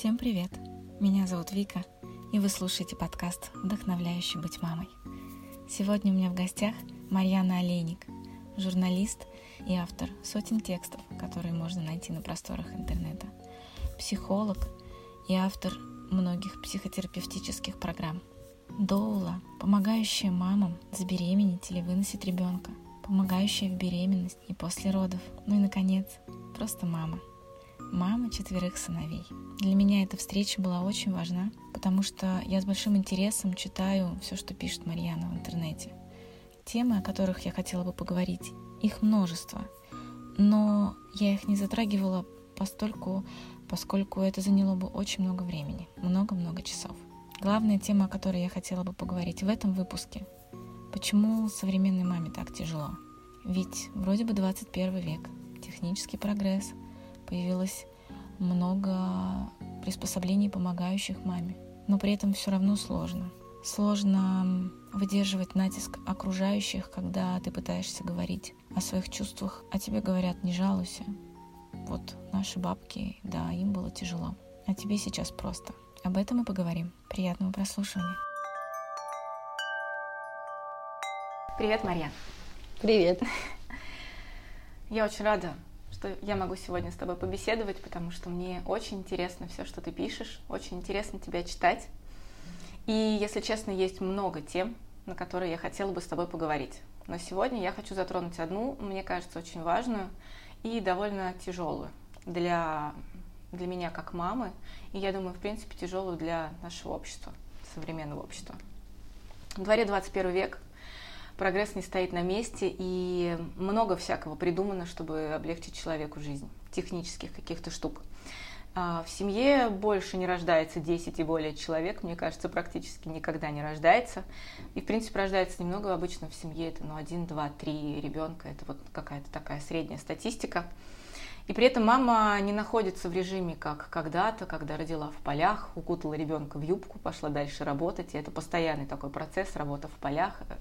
Всем привет! Меня зовут Вика, и вы слушаете подкаст «Вдохновляющий быть мамой». Сегодня у меня в гостях Марьяна Олейник, журналист и автор сотен текстов, которые можно найти на просторах интернета, психолог и автор многих психотерапевтических программ. Доула, помогающая мамам забеременеть или выносить ребенка, помогающая в беременность и после родов. Ну и, наконец, просто мама – мама четверых сыновей. Для меня эта встреча была очень важна, потому что я с большим интересом читаю все, что пишет Марьяна в интернете. Темы, о которых я хотела бы поговорить, их множество, но я их не затрагивала постольку, поскольку это заняло бы очень много времени, много-много часов. Главная тема, о которой я хотела бы поговорить в этом выпуске — почему современной маме так тяжело? Ведь вроде бы 21 век, технический прогресс, появилось много приспособлений, помогающих маме. Но при этом все равно сложно. Сложно выдерживать натиск окружающих, когда ты пытаешься говорить о своих чувствах, а тебе говорят «не жалуйся». Вот наши бабки, да, им было тяжело. А тебе сейчас просто. Об этом мы поговорим. Приятного прослушивания. Привет, Марья. Привет. Я очень рада, что я могу сегодня с тобой побеседовать, потому что мне очень интересно все, что ты пишешь, очень интересно тебя читать. И, если честно, есть много тем, на которые я хотела бы с тобой поговорить. Но сегодня я хочу затронуть одну, мне кажется, очень важную и довольно тяжелую для, для меня как мамы, и я думаю, в принципе, тяжелую для нашего общества, современного общества. В дворе 21 век прогресс не стоит на месте, и много всякого придумано, чтобы облегчить человеку жизнь, технических каких-то штук. А, в семье больше не рождается 10 и более человек, мне кажется, практически никогда не рождается. И, в принципе, рождается немного, обычно в семье это ну, 1, 2, 3 ребенка, это вот какая-то такая средняя статистика. И при этом мама не находится в режиме, как когда-то, когда родила в полях, укутала ребенка в юбку, пошла дальше работать. И это постоянный такой процесс, работа в полях, э,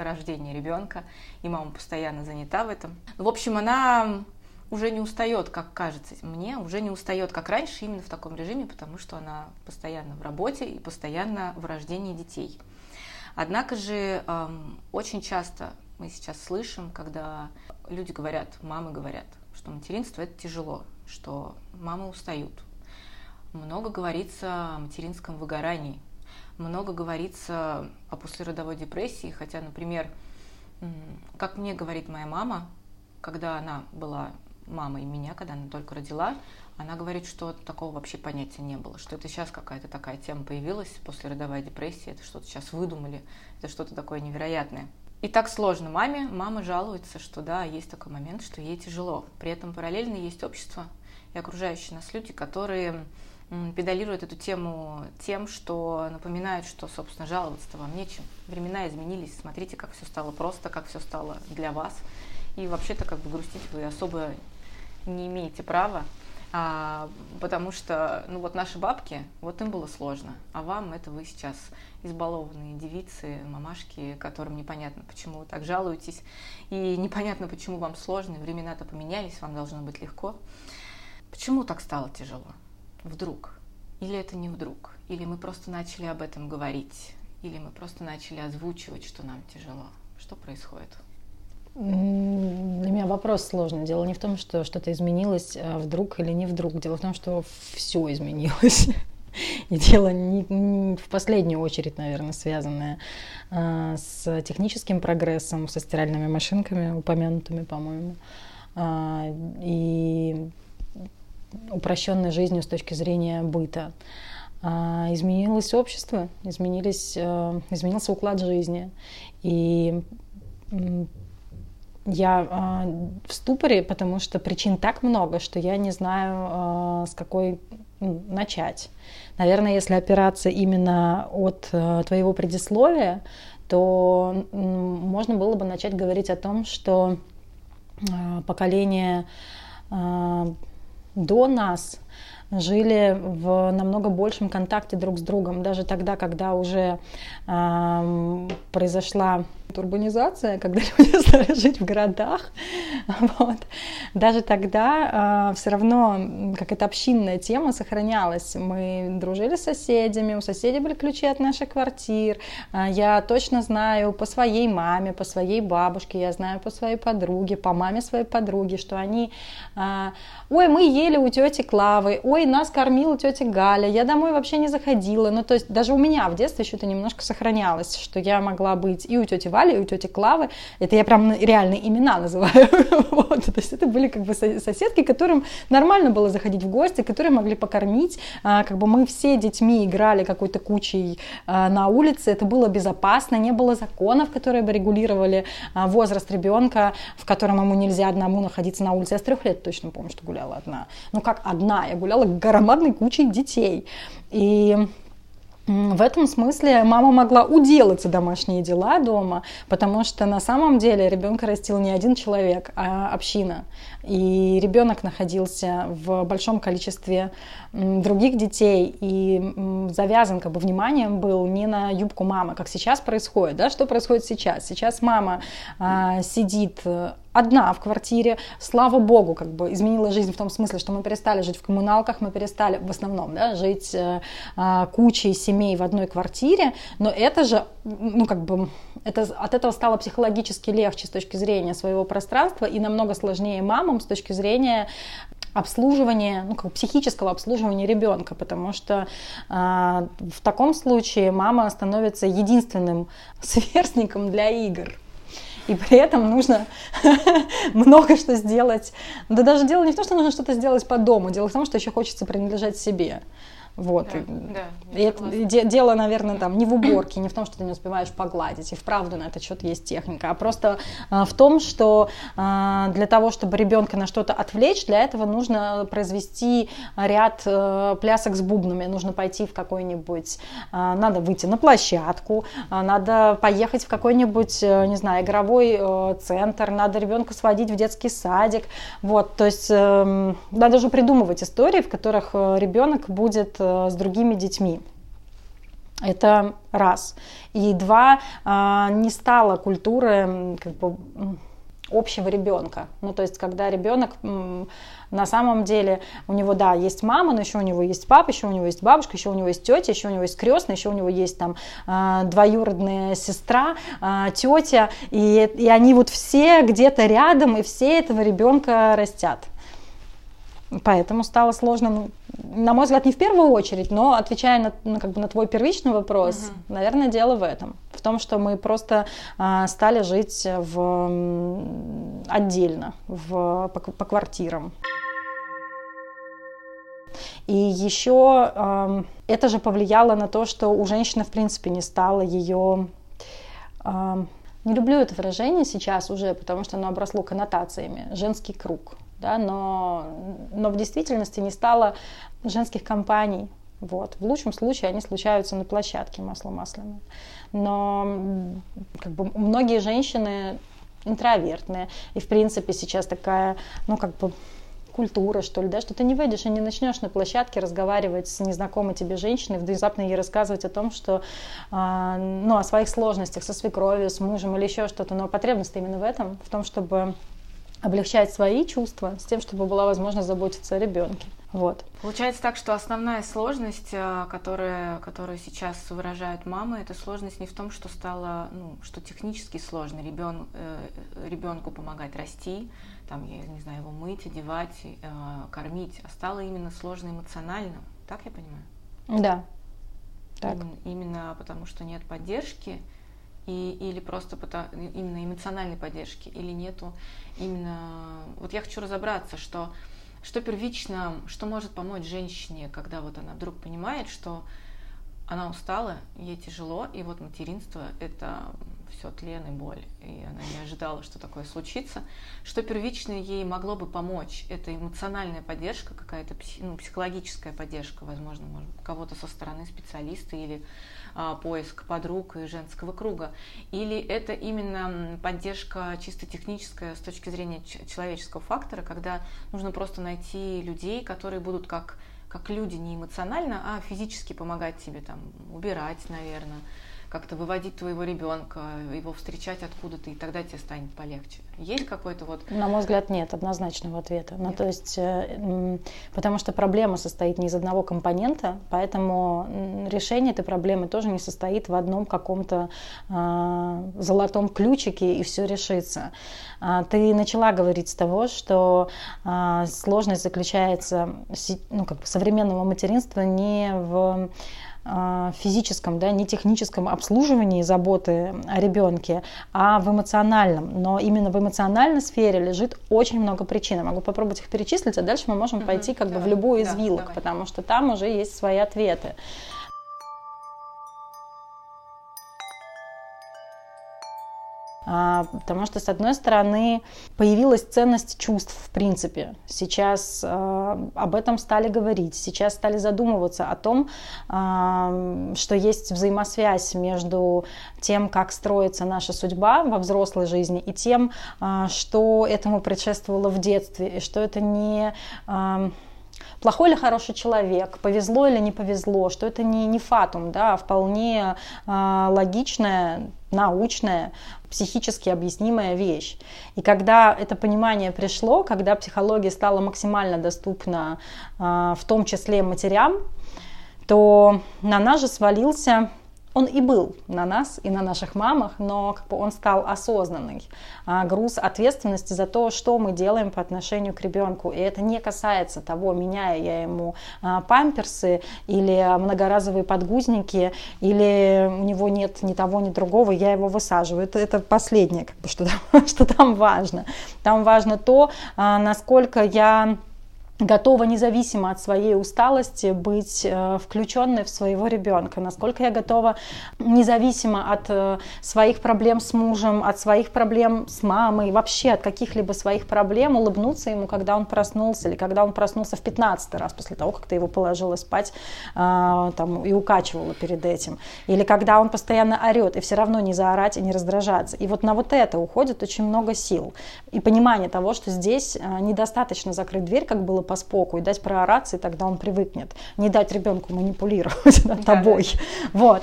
рождение ребенка. И мама постоянно занята в этом. В общем, она уже не устает, как кажется мне, уже не устает, как раньше, именно в таком режиме, потому что она постоянно в работе и постоянно в рождении детей. Однако же эм, очень часто мы сейчас слышим, когда люди говорят, мамы говорят, что материнство это тяжело, что мамы устают. Много говорится о материнском выгорании, много говорится о послеродовой депрессии, хотя, например, как мне говорит моя мама, когда она была мамой меня, когда она только родила, она говорит, что такого вообще понятия не было, что это сейчас какая-то такая тема появилась, послеродовая депрессия, это что-то сейчас выдумали, это что-то такое невероятное. И так сложно маме. Мама жалуется, что да, есть такой момент, что ей тяжело. При этом параллельно есть общество и окружающие нас люди, которые педалируют эту тему тем, что напоминают, что, собственно, жаловаться-то вам нечем. Времена изменились, смотрите, как все стало просто, как все стало для вас. И вообще-то как бы грустить вы особо не имеете права, а, потому что, ну вот наши бабки, вот им было сложно, а вам это вы сейчас избалованные девицы, мамашки, которым непонятно, почему вы так жалуетесь, и непонятно, почему вам сложно, времена-то поменялись, вам должно быть легко. Почему так стало тяжело? Вдруг? Или это не вдруг? Или мы просто начали об этом говорить? Или мы просто начали озвучивать, что нам тяжело? Что происходит? Для меня вопрос сложный. Дело не в том, что что-то изменилось а вдруг или не вдруг. Дело в том, что все изменилось. И дело не, не в последнюю очередь, наверное, связанное а, с техническим прогрессом, со стиральными машинками, упомянутыми, по-моему, а, и упрощенной жизнью с точки зрения быта. А, изменилось общество, изменились, а, изменился уклад жизни. И я э, в ступоре, потому что причин так много, что я не знаю, э, с какой ну, начать. Наверное, если опираться именно от э, твоего предисловия, то э, можно было бы начать говорить о том, что э, поколение э, до нас жили в намного большем контакте друг с другом, даже тогда, когда уже э, произошла урбанизация, когда люди стали жить в городах, вот, даже тогда э, все равно какая-то общинная тема сохранялась. Мы дружили с соседями, у соседей были ключи от наших квартир. Э, я точно знаю по своей маме, по своей бабушке, я знаю по своей подруге, по маме своей подруги, что они, э, ой, мы ели у тети Клавы, ой, нас кормила тетя Галя, я домой вообще не заходила. Ну, то есть даже у меня в детстве еще это немножко сохранялось, что я могла быть и у тети Вали, и у тети Клавы. Это я прям реальные имена называю. вот, то есть это были как бы соседки, которым нормально было заходить в гости, которые могли покормить. А, как бы мы все детьми играли какой-то кучей а, на улице, это было безопасно, не было законов, которые бы регулировали а, возраст ребенка, в котором ему нельзя одному находиться на улице. Я с трех лет точно помню, что гуляла одна. Ну как одна, я гуляла громадной кучей детей. И в этом смысле мама могла уделаться домашние дела дома, потому что на самом деле ребенка растил не один человек, а община. И ребенок находился в большом количестве других детей и завязан как бы вниманием был не на юбку мамы, как сейчас происходит. Да? Что происходит сейчас? Сейчас мама а, сидит одна в квартире, слава богу, как бы изменила жизнь в том смысле, что мы перестали жить в коммуналках, мы перестали в основном да, жить э, а, кучей семей в одной квартире, но это же, ну как бы, это, от этого стало психологически легче с точки зрения своего пространства и намного сложнее мамам с точки зрения обслуживания, ну, как психического обслуживания ребенка, потому что э, в таком случае мама становится единственным сверстником для игр и при этом нужно много что сделать. Да даже дело не в том, что нужно что-то сделать по дому, дело в том, что еще хочется принадлежать себе. Вот. Да, да, и это дело, наверное, там не в уборке, не в том, что ты не успеваешь погладить, и вправду на этот счет есть техника, а просто а, в том, что а, для того, чтобы ребенка на что-то отвлечь, для этого нужно произвести ряд а, плясок с бубнами, нужно пойти в какой-нибудь, а, надо выйти на площадку, а, надо поехать в какой-нибудь, а, не знаю, игровой а, центр, надо ребенка сводить в детский садик, вот, то есть а, надо же придумывать истории, в которых ребенок будет Э, с другими детьми. Это раз. И два, а, не стало культуры как бы, общего ребенка. Ну, то есть, когда ребенок на самом деле у него, да, есть мама, но еще у него есть папа, еще у него есть бабушка, еще у него есть тетя, еще у него есть крестная, еще у него есть там а, двоюродная сестра, а, тетя, и, и они вот все где-то рядом, и все этого ребенка растят. Поэтому стало сложно, ну, на мой взгляд, не в первую очередь, но отвечая на, ну, как бы на твой первичный вопрос, угу. наверное, дело в этом. В том, что мы просто а, стали жить в, отдельно, в, по, по квартирам. И еще э, это же повлияло на то, что у женщины, в принципе, не стало ее... Э, не люблю это выражение сейчас уже, потому что оно обросло коннотациями. Женский круг да, но, но в действительности не стало женских компаний. Вот. В лучшем случае они случаются на площадке масло масляное. Но как бы, многие женщины интровертные. И, в принципе, сейчас такая, ну, как бы культура, что ли, да, что ты не выйдешь и не начнешь на площадке разговаривать с незнакомой тебе женщиной, внезапно ей рассказывать о том, что, э, ну, о своих сложностях со свекровью, с мужем или еще что-то, но потребность именно в этом, в том, чтобы облегчать свои чувства с тем, чтобы была возможность заботиться о ребенке. Вот. Получается так, что основная сложность, э, которая, которую сейчас выражают мамы, это сложность не в том, что стало, ну, что технически сложно ребен, э, ребенку помогать расти, там, я не знаю, его мыть, одевать, э, кормить, а стало именно сложно эмоционально. Так я понимаю? Да. Так. Именно, именно потому, что нет поддержки, и, или просто потому, именно эмоциональной поддержки, или нету именно... Вот я хочу разобраться, что, что первично, что может помочь женщине, когда вот она вдруг понимает, что она устала, ей тяжело, и вот материнство – это все тлен и боль, и она не ожидала, что такое случится. Что первично ей могло бы помочь? Это эмоциональная поддержка, какая-то ну, психологическая поддержка, возможно, может, кого-то со стороны специалиста или а, поиск подруг и женского круга? Или это именно поддержка чисто техническая с точки зрения человеческого фактора, когда нужно просто найти людей, которые будут как как люди не эмоционально, а физически помогать тебе там убирать, наверное, как-то выводить твоего ребенка, его встречать откуда-то, и тогда тебе станет полегче? Есть какой-то вот... На мой взгляд, нет однозначного ответа. Ну, то есть, э, потому что проблема состоит не из одного компонента, поэтому решение этой проблемы тоже не состоит в одном каком-то э, золотом ключике, и все решится. А, ты начала говорить с того, что э, сложность заключается ну, как бы современного материнства не в физическом, да, не техническом обслуживании заботы о ребенке, а в эмоциональном. Но именно в эмоциональной сфере лежит очень много причин. Я могу попробовать их перечислить, а дальше мы можем угу, пойти как давай, бы в любую из вилок, давай. потому что там уже есть свои ответы. Потому что, с одной стороны, появилась ценность чувств в принципе. Сейчас а, об этом стали говорить, сейчас стали задумываться о том, а, что есть взаимосвязь между тем, как строится наша судьба во взрослой жизни, и тем, что этому предшествовало в детстве, и что это не плохой или хороший человек, повезло или не повезло, что это не, не фатум, да, а вполне э, логичная, научная, психически объяснимая вещь. И когда это понимание пришло, когда психология стала максимально доступна, э, в том числе матерям, то на нас же свалился он и был на нас и на наших мамах, но как бы он стал осознанный. А, груз ответственности за то, что мы делаем по отношению к ребенку. И это не касается того, меняя я ему а, памперсы или многоразовые подгузники, или у него нет ни того, ни другого, я его высаживаю. Это, это последнее, как бы, что, там, что там важно. Там важно то, а, насколько я готова независимо от своей усталости быть э, включенной в своего ребенка, насколько я готова независимо от э, своих проблем с мужем, от своих проблем с мамой, вообще от каких-либо своих проблем улыбнуться ему, когда он проснулся, или когда он проснулся в 15 раз после того, как ты его положила спать э, там, и укачивала перед этим, или когда он постоянно орет, и все равно не заорать и не раздражаться. И вот на вот это уходит очень много сил. И понимание того, что здесь недостаточно закрыть дверь, как было по споку и дать проораться, и тогда он привыкнет. Не дать ребенку манипулировать над тобой. Вот.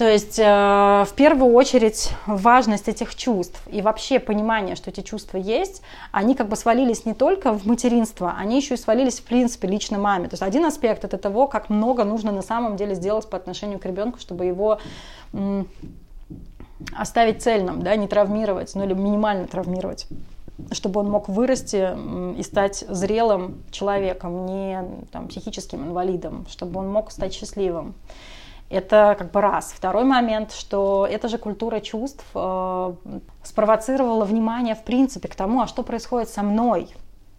То есть э, в первую очередь важность этих чувств и вообще понимание, что эти чувства есть, они как бы свалились не только в материнство, они еще и свалились в принципе лично маме. То есть один аспект это того, как много нужно на самом деле сделать по отношению к ребенку, чтобы его м, оставить цельным, да, не травмировать, ну или минимально травмировать чтобы он мог вырасти и стать зрелым человеком, не там, психическим инвалидом, чтобы он мог стать счастливым. Это как бы раз. Второй момент, что эта же культура чувств э, спровоцировала внимание в принципе к тому, а что происходит со мной.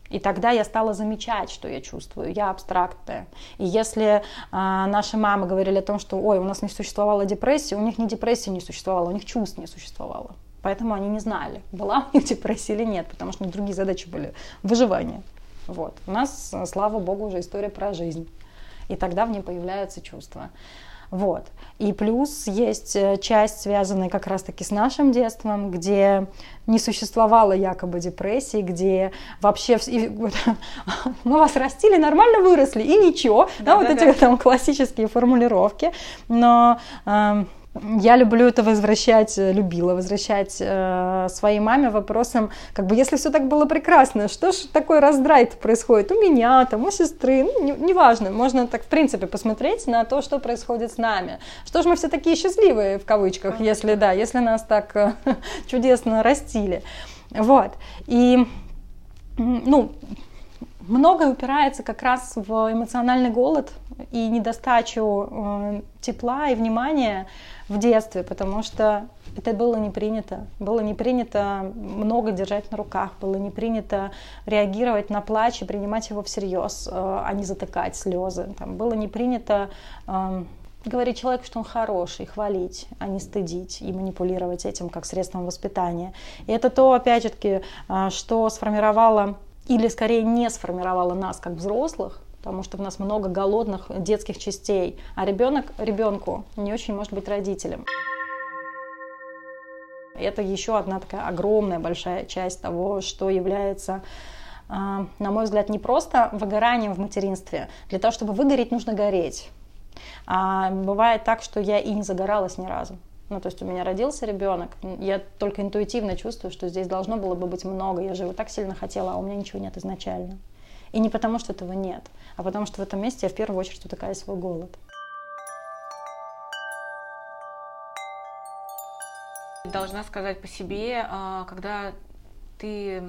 И тогда я стала замечать, что я чувствую. Я абстрактная. И если э, наши мамы говорили о том, что ой, у нас не существовало депрессии, у них не депрессии не существовало, у них чувств не существовало. Поэтому они не знали, была у них депрессия или нет, потому что у них другие задачи были. Выживание. Вот. У нас, слава богу, уже история про жизнь. И тогда в ней появляются чувства. Вот. И плюс есть э, часть, связанная как раз-таки с нашим детством, где не существовало якобы депрессии, где вообще мы вас растили, нормально выросли, и ничего. Да, да, вот да, эти да. там классические формулировки. Но э, я люблю это возвращать, э, любила возвращать э, своей маме вопросом, как бы, если все так было прекрасно, что ж такой раздрай происходит у меня, там, у сестры, ну, не, неважно, можно так, в принципе, посмотреть на то, что происходит с нами. Что ж мы все такие счастливые, в кавычках, если, да, если нас так э, чудесно растили. Вот, и, ну, многое упирается как раз в эмоциональный голод и недостачу э, тепла и внимания в детстве, потому что это было не принято. Было не принято много держать на руках, было не принято реагировать на плач и принимать его всерьез, э, а не затыкать слезы. Там было не принято э, говорить человеку, что он хороший, хвалить, а не стыдить и манипулировать этим как средством воспитания. И это то, опять же, э, что сформировало или скорее не сформировало нас как взрослых, потому что в нас много голодных детских частей, а ребенок ребенку не очень может быть родителем. Это еще одна такая огромная большая часть того, что является а, на мой взгляд, не просто выгоранием в материнстве. Для того, чтобы выгореть, нужно гореть. А бывает так, что я и не загоралась ни разу. Ну, то есть у меня родился ребенок, я только интуитивно чувствую, что здесь должно было бы быть много, я же его так сильно хотела, а у меня ничего нет изначально. И не потому, что этого нет, а потому что в этом месте я в первую очередь утыкаю свой голод. Должна сказать по себе, а, когда ты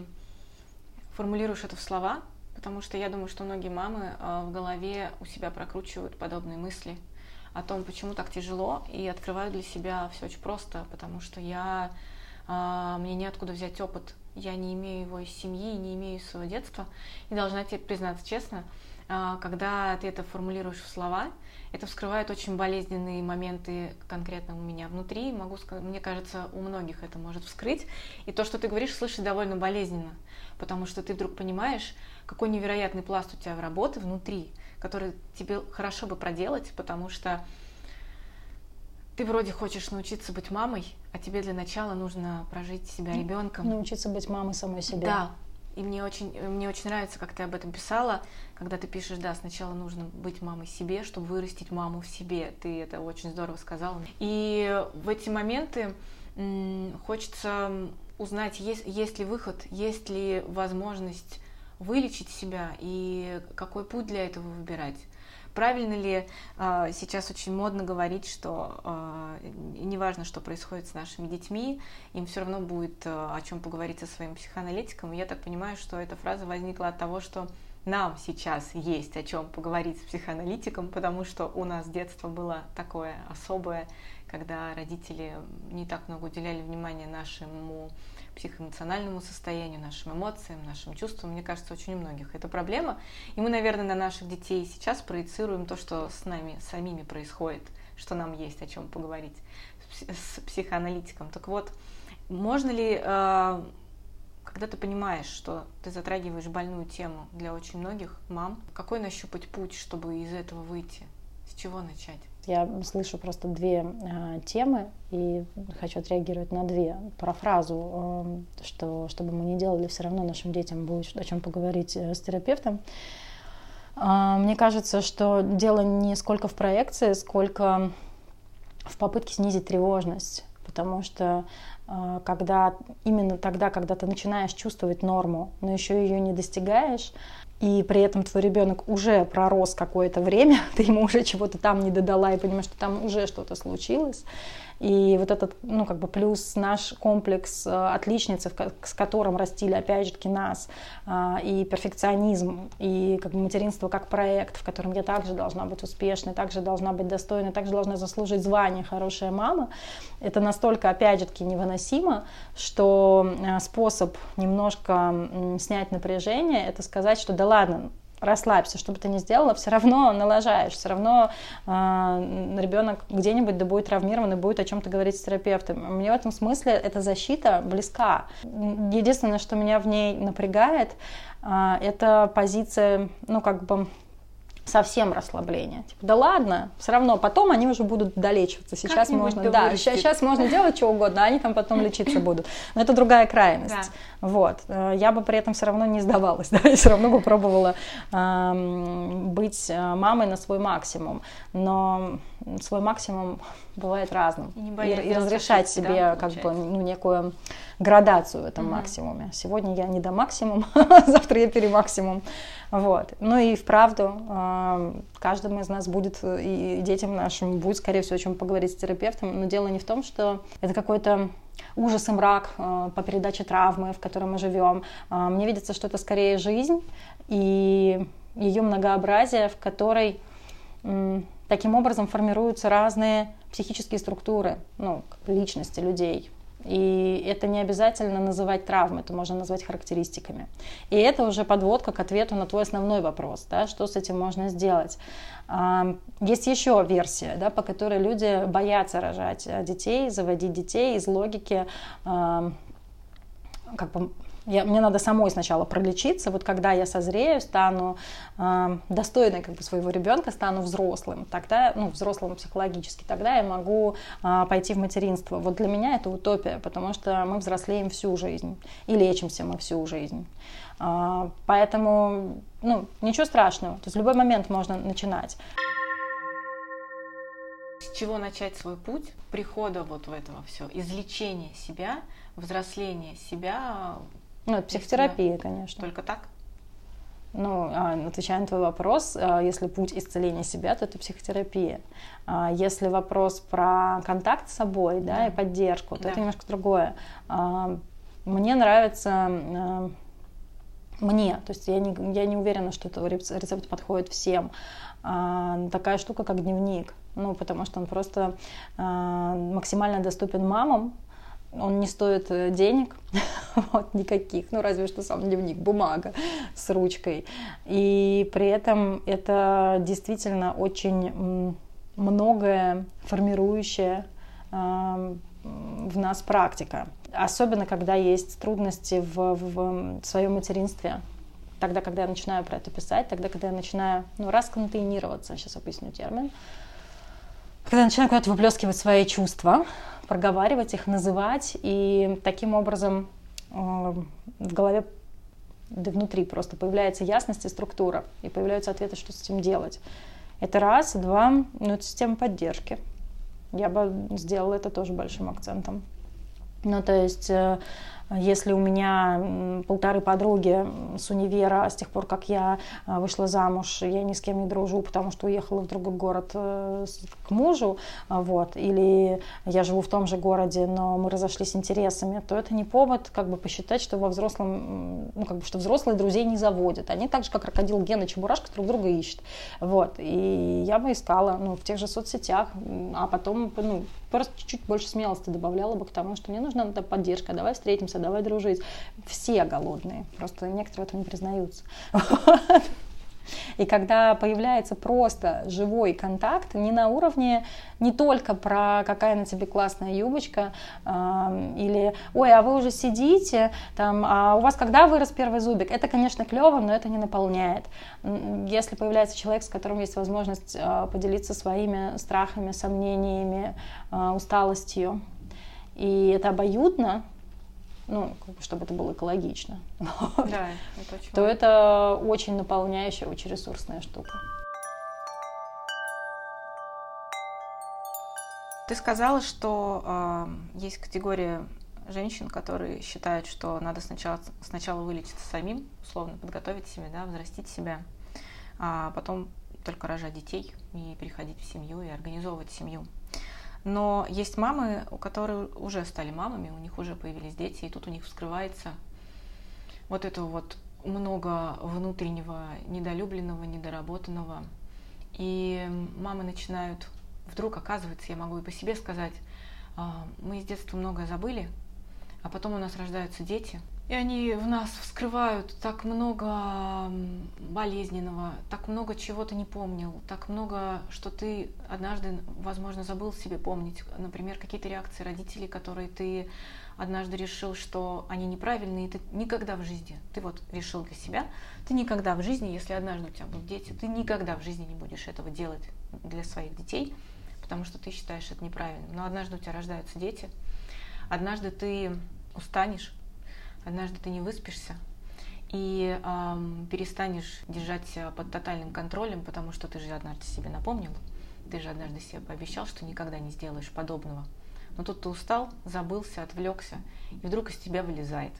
формулируешь это в слова, потому что я думаю, что многие мамы а, в голове у себя прокручивают подобные мысли о том, почему так тяжело, и открывают для себя все очень просто, потому что я а, мне неоткуда взять опыт, я не имею его из семьи, не имею из своего детства, и должна тебе признаться честно, а, когда ты это формулируешь в слова, это вскрывает очень болезненные моменты конкретно у меня внутри. Могу сказать, мне кажется, у многих это может вскрыть. И то, что ты говоришь, слышать довольно болезненно, потому что ты вдруг понимаешь, какой невероятный пласт у тебя в работы внутри, который тебе хорошо бы проделать, потому что ты вроде хочешь научиться быть мамой, а тебе для начала нужно прожить себя ребенком. Научиться быть мамой самой себе. Да, и мне очень, мне очень нравится, как ты об этом писала, когда ты пишешь, да, сначала нужно быть мамой себе, чтобы вырастить маму в себе. Ты это очень здорово сказала. И в эти моменты хочется узнать, есть, есть ли выход, есть ли возможность вылечить себя и какой путь для этого выбирать. Правильно ли э, сейчас очень модно говорить, что э, неважно, что происходит с нашими детьми, им все равно будет э, о чем поговорить со своим психоаналитиком. И я так понимаю, что эта фраза возникла от того, что нам сейчас есть о чем поговорить с психоаналитиком, потому что у нас детство было такое особое, когда родители не так много уделяли внимания нашему психоэмоциональному состоянию, нашим эмоциям, нашим чувствам. Мне кажется, очень у многих это проблема. И мы, наверное, на наших детей сейчас проецируем то, что с нами самими происходит, что нам есть о чем поговорить с психоаналитиком. Так вот, можно ли, э, когда ты понимаешь, что ты затрагиваешь больную тему для очень многих мам, какой нащупать путь, чтобы из этого выйти? С чего начать? Я слышу просто две э, темы и хочу отреагировать на две. Про фразу, э, что чтобы мы не делали, все равно нашим детям будет о чем поговорить э, с терапевтом. Э, мне кажется, что дело не сколько в проекции, сколько в попытке снизить тревожность. Потому что э, когда именно тогда, когда ты начинаешь чувствовать норму, но еще ее не достигаешь, и при этом твой ребенок уже пророс какое-то время, ты ему уже чего-то там не додала и понимаешь, что там уже что-то случилось, и вот этот, ну, как бы плюс наш комплекс э, отличницы, с которым растили, опять же таки, нас, а, и перфекционизм, и как бы материнство как проект, в котором я также должна быть успешной, также должна быть достойной, также должна заслужить звание хорошая мама, это настолько, опять же таки, невыносимо, что э, способ немножко снять напряжение, это сказать, что да ладно, расслабься, что бы ты ни сделала, все равно налажаешь, все равно э, ребенок где-нибудь да будет травмирован и будет о чем-то говорить с терапевтом. Мне в этом смысле эта защита близка. Единственное, что меня в ней напрягает, э, это позиция, ну, как бы совсем расслабление. Типа, да ладно, все равно потом они уже будут долечиваться. Сейчас можно, да, сейчас, сейчас можно делать что угодно, а они там потом лечиться будут. Но это другая крайность. Да. Вот. Э, я бы при этом все равно не сдавалась, да, и все равно бы пробовала э, быть мамой на свой максимум. Но свой максимум бывает разным. И, не бояться, и, и разрешать себе да, как бы ну, некую градацию в этом угу. максимуме. Сегодня я не до максимум, завтра я перемаксимум. Вот. Ну и вправду а, каждому из нас будет, и детям нашим будет, скорее всего, о чем поговорить с терапевтом. Но дело не в том, что это какой-то ужас и мрак а, по передаче травмы, в которой мы живем. А, мне видится, что это скорее жизнь и ее многообразие, в которой таким образом формируются разные психические структуры, ну, личности людей. И это не обязательно называть травмой, это можно назвать характеристиками. И это уже подводка к ответу на твой основной вопрос, да, что с этим можно сделать. Есть еще версия, да, по которой люди боятся рожать детей, заводить детей из логики как бы я, мне надо самой сначала пролечиться, вот когда я созрею, стану э, достойной как бы своего ребенка, стану взрослым, тогда, ну, взрослым психологически, тогда я могу э, пойти в материнство. Вот для меня это утопия, потому что мы взрослеем всю жизнь и лечимся мы всю жизнь. Э, поэтому, ну, ничего страшного, то есть в любой момент можно начинать. с чего начать свой путь прихода вот в этого все, излечение себя, взросление себя. Ну, это психотерапия, конечно. Только так? Ну, а, отвечая на твой вопрос, а, если путь исцеления себя, то это психотерапия. А, если вопрос про контакт с собой, да, да. и поддержку, то да. это немножко другое. Мне нравится мне, то есть я не, я не уверена, что это рецепт подходит всем. такая штука, как дневник, ну, потому что он просто максимально доступен мамам, он не стоит э, денег, вот, никаких, ну разве что сам дневник, бумага с ручкой. И при этом это действительно очень многое формирующее э, в нас практика. Особенно, когда есть трудности в, в, в своем материнстве. Тогда, когда я начинаю про это писать, тогда, когда я начинаю, ну, расконтейнироваться, сейчас объясню термин, когда я начинаю куда-то выплескивать свои чувства, проговаривать их, называть, и таким образом э, в голове да внутри просто появляется ясность и структура, и появляются ответы, что с этим делать. Это раз. Два, ну, это система поддержки. Я бы сделала это тоже большим акцентом. Ну, то есть э, если у меня полторы подруги с универа, с тех пор, как я а, вышла замуж, я ни с кем не дружу, потому что уехала в другой город э, к мужу, а, вот, или я живу в том же городе, но мы разошлись интересами, то это не повод как бы посчитать, что во взрослом, ну, как бы, что взрослые друзей не заводят. Они так же, как крокодил Гена Чебурашка, друг друга ищут. Вот, и я бы искала, ну, в тех же соцсетях, а потом, ну, просто чуть-чуть больше смелости добавляла бы к тому, что мне нужна эта поддержка, давай встретимся, давай дружить. Все голодные, просто некоторые в этом не признаются. И когда появляется просто живой контакт, не на уровне не только про какая на тебе классная юбочка, э, или ой, а вы уже сидите, там, а у вас когда вырос первый зубик, это, конечно, клево, но это не наполняет. Если появляется человек, с которым есть возможность э, поделиться своими страхами, сомнениями, э, усталостью, и это обоюдно, ну, чтобы это было экологично, да, это то это очень наполняющая, очень ресурсная штука. Ты сказала, что э, есть категория женщин, которые считают, что надо сначала, сначала вылечиться самим, условно подготовить себя, да, взрастить себя, а потом только рожать детей и переходить в семью и организовывать семью. Но есть мамы, у которых уже стали мамами, у них уже появились дети, и тут у них вскрывается вот это вот много внутреннего недолюбленного, недоработанного. И мамы начинают, вдруг оказывается, я могу и по себе сказать, «А, мы с детства многое забыли, а потом у нас рождаются дети – и они в нас вскрывают так много болезненного, так много чего ты не помнил, так много, что ты однажды, возможно, забыл себе помнить. Например, какие-то реакции родителей, которые ты однажды решил, что они неправильные, и ты никогда в жизни, ты вот решил для себя, ты никогда в жизни, если однажды у тебя будут дети, ты никогда в жизни не будешь этого делать для своих детей, потому что ты считаешь это неправильным. Но однажды у тебя рождаются дети, однажды ты устанешь, однажды ты не выспишься и эм, перестанешь держать себя под тотальным контролем, потому что ты же однажды себе напомнил, ты же однажды себе пообещал, что никогда не сделаешь подобного. Но тут ты устал, забылся, отвлекся, и вдруг из тебя вылезает.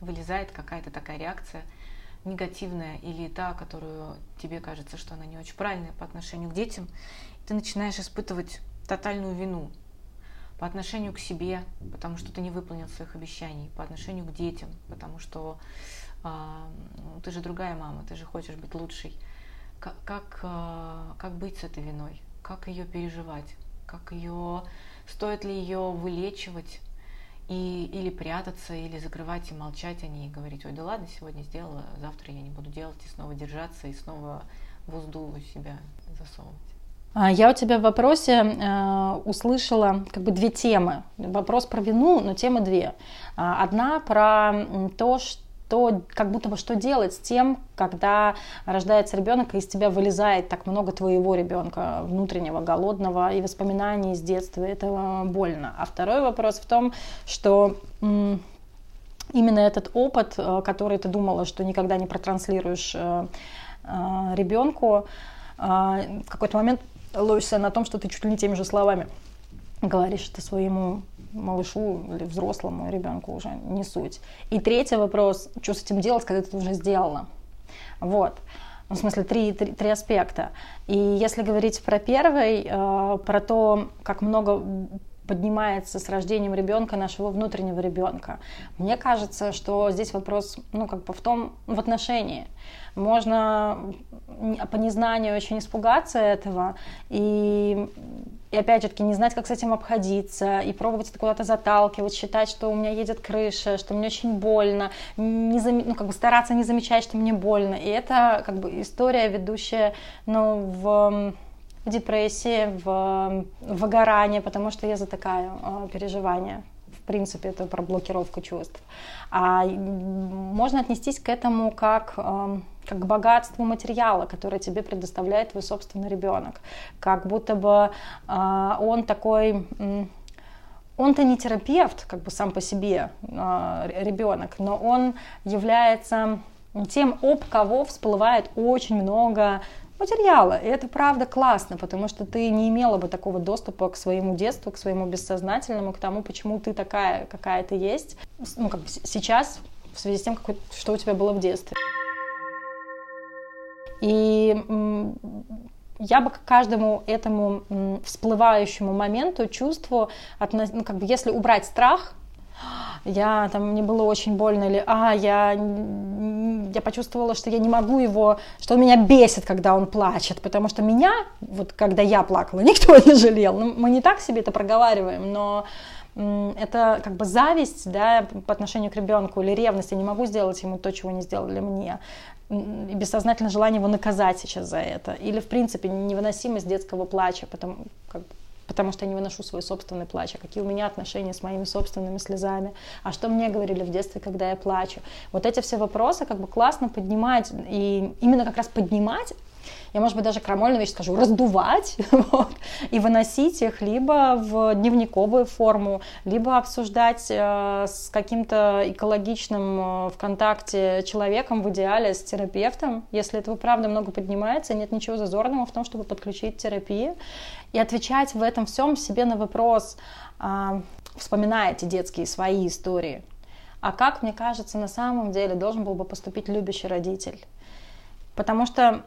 Вылезает какая-то такая реакция негативная или та, которую тебе кажется, что она не очень правильная по отношению к детям. Ты начинаешь испытывать тотальную вину по отношению к себе, потому что ты не выполнил своих обещаний, по отношению к детям, потому что э, ты же другая мама, ты же хочешь быть лучшей. Как, как, э, как быть с этой виной? Как ее переживать? Как ее, стоит ли ее вылечивать? И, или прятаться, или закрывать и молчать о ней, и говорить, ой, да ладно, сегодня сделала, завтра я не буду делать, и снова держаться, и снова в узду себя засовывать. А, я у тебя в вопросе э, услышала как бы две темы. Вопрос про вину, но темы две. А, одна про то, что как будто бы что делать с тем, когда рождается ребенок, и из тебя вылезает так много твоего ребенка, внутреннего, голодного, и воспоминаний из детства, это больно. А второй вопрос в том, что именно этот опыт, э, который ты думала, что никогда не протранслируешь э, ребенку, в какой-то момент ловишься на том, что ты чуть ли не теми же словами говоришь это своему малышу или взрослому ребенку уже не суть. И третий вопрос, что с этим делать, когда это уже сделано. Вот. Ну, в смысле, три, три, три аспекта. И если говорить про первый, э, про то, как много поднимается с рождением ребенка, нашего внутреннего ребенка. Мне кажется, что здесь вопрос, ну, как бы в том, в отношении. Можно по незнанию очень испугаться этого и, и опять же не знать, как с этим обходиться, и пробовать это куда-то заталкивать, считать, что у меня едет крыша, что мне очень больно, не зам... ну, как бы стараться не замечать, что мне больно. И это как бы история, ведущая ну, в в депрессии, в выгорании, потому что я затыкаю э, переживания. В принципе, это про блокировку чувств. А можно отнестись к этому как, э, как к богатству материала, который тебе предоставляет твой собственный ребенок. Как будто бы э, он такой... Он-то не терапевт, как бы сам по себе э, ребенок, но он является тем, об кого всплывает очень много материала. И это правда классно, потому что ты не имела бы такого доступа к своему детству, к своему бессознательному, к тому, почему ты такая, какая ты есть. Ну, как бы сейчас, в связи с тем, какой, что у тебя было в детстве. И я бы к каждому этому всплывающему моменту, чувству, ну, как бы если убрать страх, я там мне было очень больно, или а, я, я почувствовала, что я не могу его, что он меня бесит, когда он плачет, потому что меня, вот когда я плакала, никто не жалел. Ну, мы не так себе это проговариваем, но это как бы зависть да, по отношению к ребенку или ревность. Я не могу сделать ему то, чего не сделали мне. И бессознательное желание его наказать сейчас за это. Или, в принципе, невыносимость детского плача, потому, как, потому что я не выношу свой собственный плач, а какие у меня отношения с моими собственными слезами, а что мне говорили в детстве, когда я плачу. Вот эти все вопросы как бы классно поднимать, и именно как раз поднимать я, может быть, даже крамольную вещь скажу, раздувать вот, и выносить их либо в дневниковую форму, либо обсуждать э, с каким-то экологичным э, ВКонтакте человеком, в идеале с терапевтом, если этого правда много поднимается, нет ничего зазорного в том, чтобы подключить терапию и отвечать в этом всем себе на вопрос, э, вспоминая эти детские свои истории, а как, мне кажется, на самом деле должен был бы поступить любящий родитель. Потому что